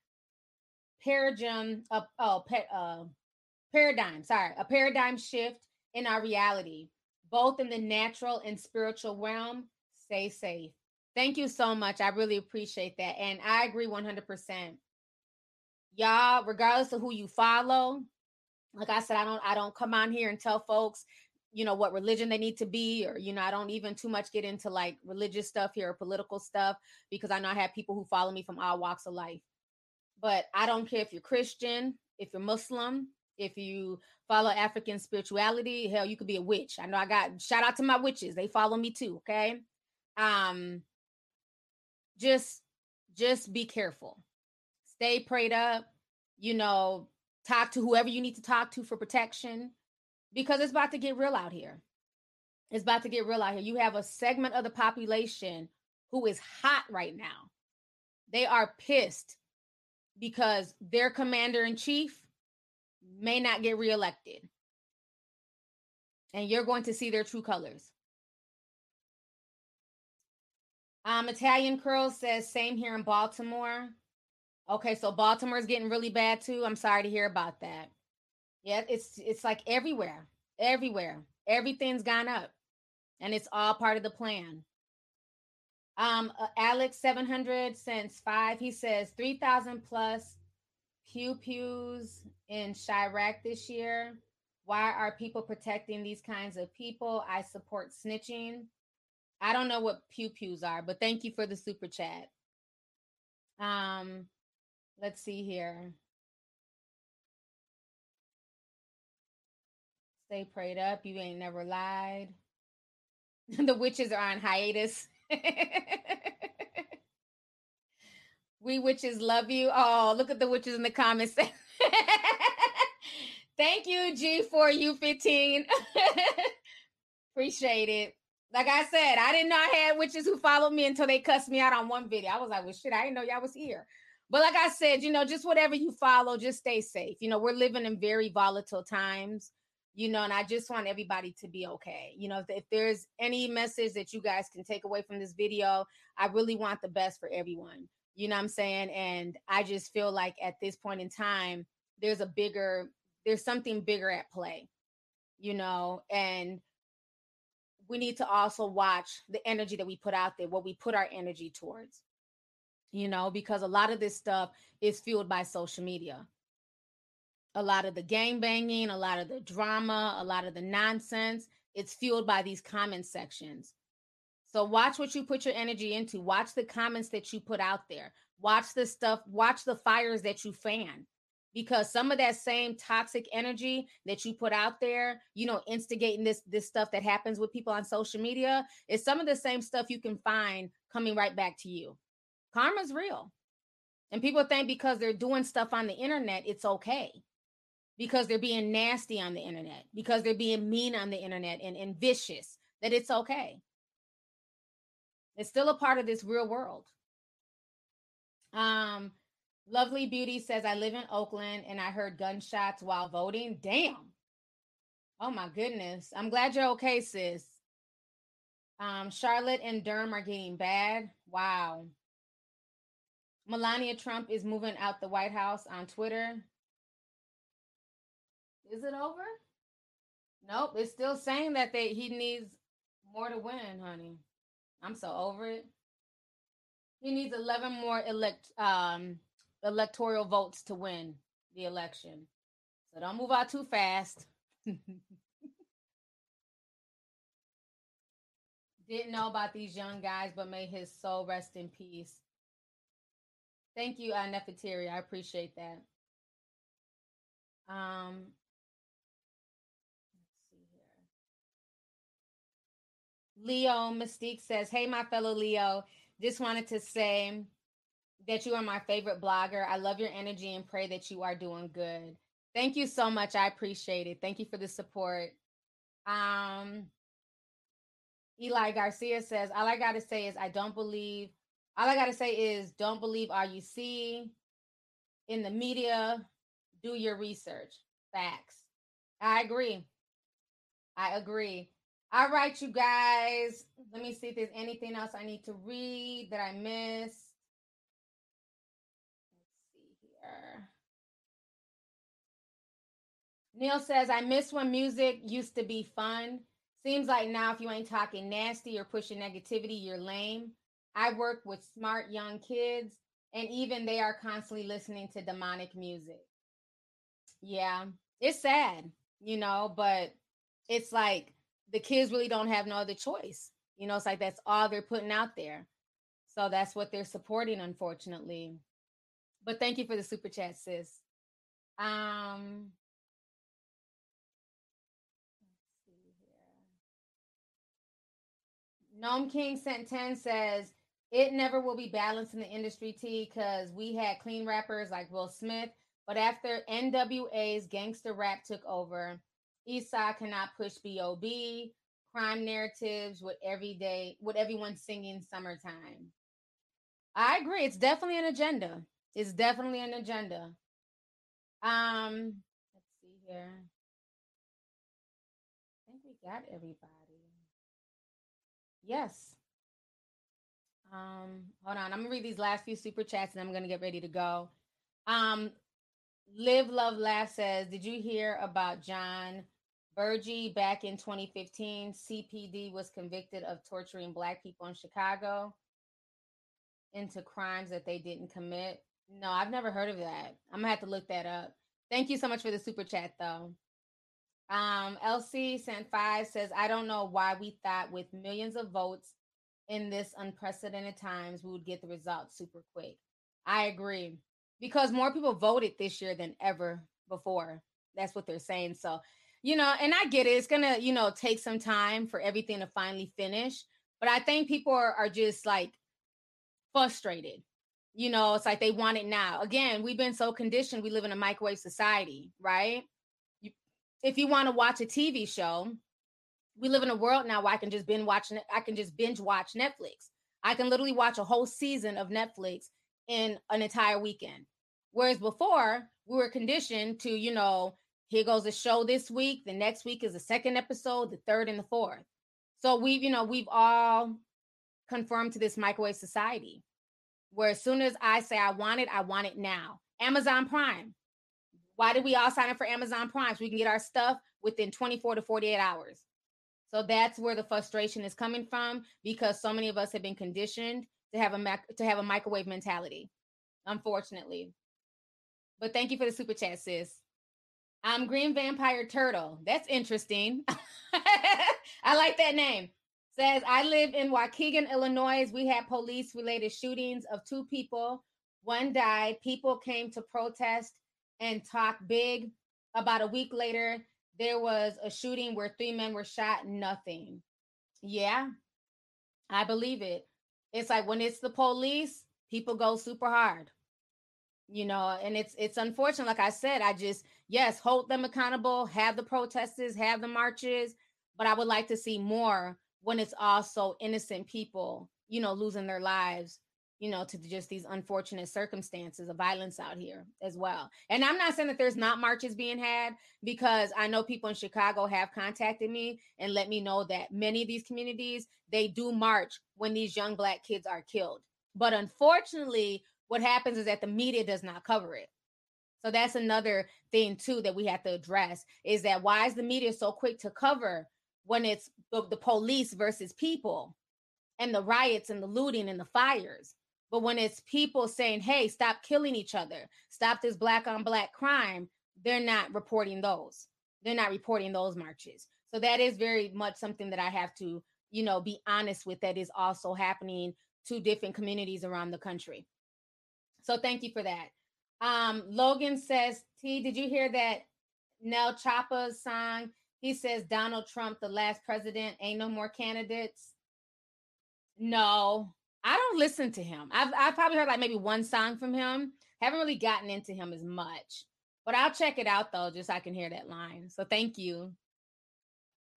paradigm, a, oh, uh, paradigm, sorry, a paradigm shift in our reality, both in the natural and spiritual realm. Stay safe. Thank you so much. I really appreciate that. And I agree 100%. Y'all, regardless of who you follow, like I said, I don't I don't come on here and tell folks you know what religion they need to be or you know i don't even too much get into like religious stuff here or political stuff because i know i have people who follow me from all walks of life. But i don't care if you're christian if you're muslim if you follow african spirituality hell you could be a witch. I know i got shout out to my witches they follow me too okay? Um just just be careful stay prayed up you know talk to whoever you need to talk to for protection because it's about to get real out here. It's about to get real out here. You have a segment of the population who is hot right now. They are pissed because their commander in chief may not get reelected. And you're going to see their true colors. Um, Italian Curl says, same here in Baltimore. Okay, so Baltimore is getting really bad too. I'm sorry to hear about that. Yeah, it's it's like everywhere, everywhere. Everything's gone up, and it's all part of the plan. Um, uh, Alex 700 cents five. He says 3,000 plus pew pews in Chiraq this year. Why are people protecting these kinds of people? I support snitching. I don't know what pew pews are, but thank you for the super chat. Um, let's see here. Stay prayed up. You ain't never lied. the witches are on hiatus. we witches love you. Oh, look at the witches in the comments. Thank you, G4U15. Appreciate it. Like I said, I didn't know I had witches who followed me until they cussed me out on one video. I was like, well, shit, I didn't know y'all was here. But like I said, you know, just whatever you follow, just stay safe. You know, we're living in very volatile times, you know, and I just want everybody to be okay. You know, if, if there's any message that you guys can take away from this video, I really want the best for everyone. You know what I'm saying? And I just feel like at this point in time, there's a bigger, there's something bigger at play, you know, and we need to also watch the energy that we put out there, what we put our energy towards, you know, because a lot of this stuff is fueled by social media. A lot of the gang banging, a lot of the drama, a lot of the nonsense, it's fueled by these comment sections. So watch what you put your energy into. Watch the comments that you put out there. Watch the stuff, watch the fires that you fan because some of that same toxic energy that you put out there you know instigating this this stuff that happens with people on social media is some of the same stuff you can find coming right back to you karma's real and people think because they're doing stuff on the internet it's okay because they're being nasty on the internet because they're being mean on the internet and, and vicious that it's okay it's still a part of this real world um Lovely Beauty says, I live in Oakland and I heard gunshots while voting. Damn. Oh my goodness. I'm glad you're okay, sis. Um, Charlotte and Durham are getting bad. Wow. Melania Trump is moving out the White House on Twitter. Is it over? Nope, it's still saying that they he needs more to win, honey. I'm so over it. He needs 11 more elect um electoral votes to win the election. So don't move out too fast. Didn't know about these young guys, but may his soul rest in peace. Thank you, uh, Nefertiri. I appreciate that. Um. Leo Mystique says, Hey, my fellow Leo, just wanted to say that you are my favorite blogger. I love your energy and pray that you are doing good. Thank you so much. I appreciate it. Thank you for the support. Um Eli Garcia says, all I got to say is I don't believe all I got to say is don't believe all you see in the media. Do your research. Facts. I agree. I agree. All right, you guys. Let me see if there's anything else I need to read that I missed. Let's see here. Neil says, I miss when music used to be fun. Seems like now, if you ain't talking nasty or pushing negativity, you're lame. I work with smart young kids, and even they are constantly listening to demonic music. Yeah, it's sad, you know, but it's like the kids really don't have no other choice. You know, it's like that's all they're putting out there. So that's what they're supporting, unfortunately. But thank you for the super chat, sis. Um, Gnome King sent 10 says, it never will be balanced in the industry, T, because we had clean rappers like Will Smith. But after NWA's gangster rap took over, Eastside cannot push B.O.B. crime narratives with everyday with everyone singing summertime. I agree. It's definitely an agenda. It's definitely an agenda. Um, let's see here. I think we got everybody. Yes. Um, hold on. I'm gonna read these last few super chats and I'm gonna get ready to go. Um, Live Love Laugh says, Did you hear about Jon Burge back in 2015? CPD was convicted of torturing black people in Chicago into crimes that they didn't commit. No, I've never heard of that. I'm gonna have to look that up. Thank you so much for the super chat though. Um, LC sent five says, I don't know why we thought with millions of votes in this unprecedented times we would get the results super quick. I agree because more people voted this year than ever before. That's what they're saying. So, you know, and I get it. It's gonna, you know, take some time for everything to finally finish. But I think people are, are just like frustrated. You know, it's like they want it now. Again, we've been so conditioned. We live in a microwave society, right? You, if you want to watch a TV show, we live in a world now where I can just binge watch. I can just binge watch Netflix. I can literally watch a whole season of Netflix in an entire weekend. Whereas before, we were conditioned to, you know, here goes a show this week, the next week is the second episode, the third and the fourth. So we've, you know, we've all conformed to this microwave society where as soon as I say I want it, I want it now. Amazon Prime. Why did we all sign up for Amazon Prime? So we can get our stuff within 24 to 48 hours. So that's where the frustration is coming from because so many of us have been conditioned to have a mac- to have a microwave mentality, unfortunately. But thank you for the super chat, sis. I'm Green Vampire Turtle. That's interesting. I like that name. Says I live in Waukegan, Illinois. We had police related shootings of two people. One died. People came to protest and talk big. About a week later, there was a shooting where three men were shot. Nothing. Yeah, I believe it. It's like when it's the police, people go super hard. You know, and it's it's unfortunate. Like I said, I just yes, hold them accountable, have the protesters, have the marches, but I would like to see more when it's also innocent people, you know, losing their lives you know, to just these unfortunate circumstances of violence out here as well. And I'm not saying that there's not marches being had because I know people in Chicago have contacted me and let me know that many of these communities they do march when these young black kids are killed. But unfortunately, what happens is that the media does not cover it. So that's another thing too that we have to address is that why is the media so quick to cover when it's the, the police versus people and the riots and the looting and the fires? But when it's people saying, hey, stop killing each other, stop this black on black crime, they're not reporting those. They're not reporting those marches. So that is very much something that I have to, you know, be honest with that is also happening to different communities around the country. So thank you for that. Um, Logan says, T, did you hear that NLE Choppa's song? He says Donald Trump, the last president, ain't no more candidates. No, I don't listen to him. I've I've probably heard like maybe one song from him. Haven't really gotten into him as much. But I'll check it out though, just so I can hear that line. So thank you.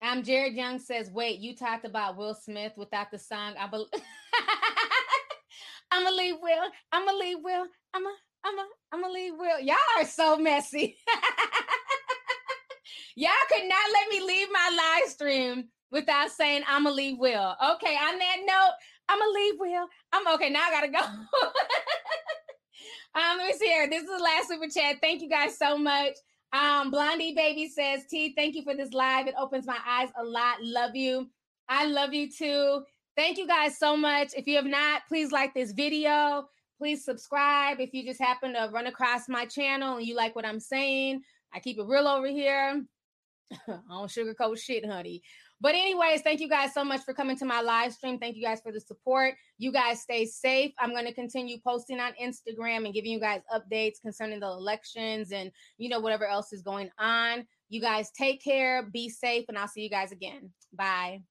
Um, Jared Young says, wait, you talked about Will Smith without the song. I believe I'ma leave Will. I'ma leave Will. I'ma I'ma I'ma leave Will. Y'all are so messy. Y'all could not let me leave my live stream without saying I'ma leave Will. Okay, on that note, I'm gonna leave, Will. I'm okay. Now I gotta go. um, let me see here. This is the last super chat. Thank you guys so much. Um, Blondie Baby says, T, thank you for this live. It opens my eyes a lot. Love you. I love you too. Thank you guys so much. If you have not, please like this video. Please subscribe if you just happen to run across my channel and you like what I'm saying. I keep it real over here. I don't sugarcoat shit, honey. But, anyways, thank you guys so much for coming to my live stream. Thank you guys for the support. You guys stay safe. I'm going to continue posting on Instagram and giving you guys updates concerning the elections and, you know, whatever else is going on. You guys take care, be safe, and I'll see you guys again. Bye.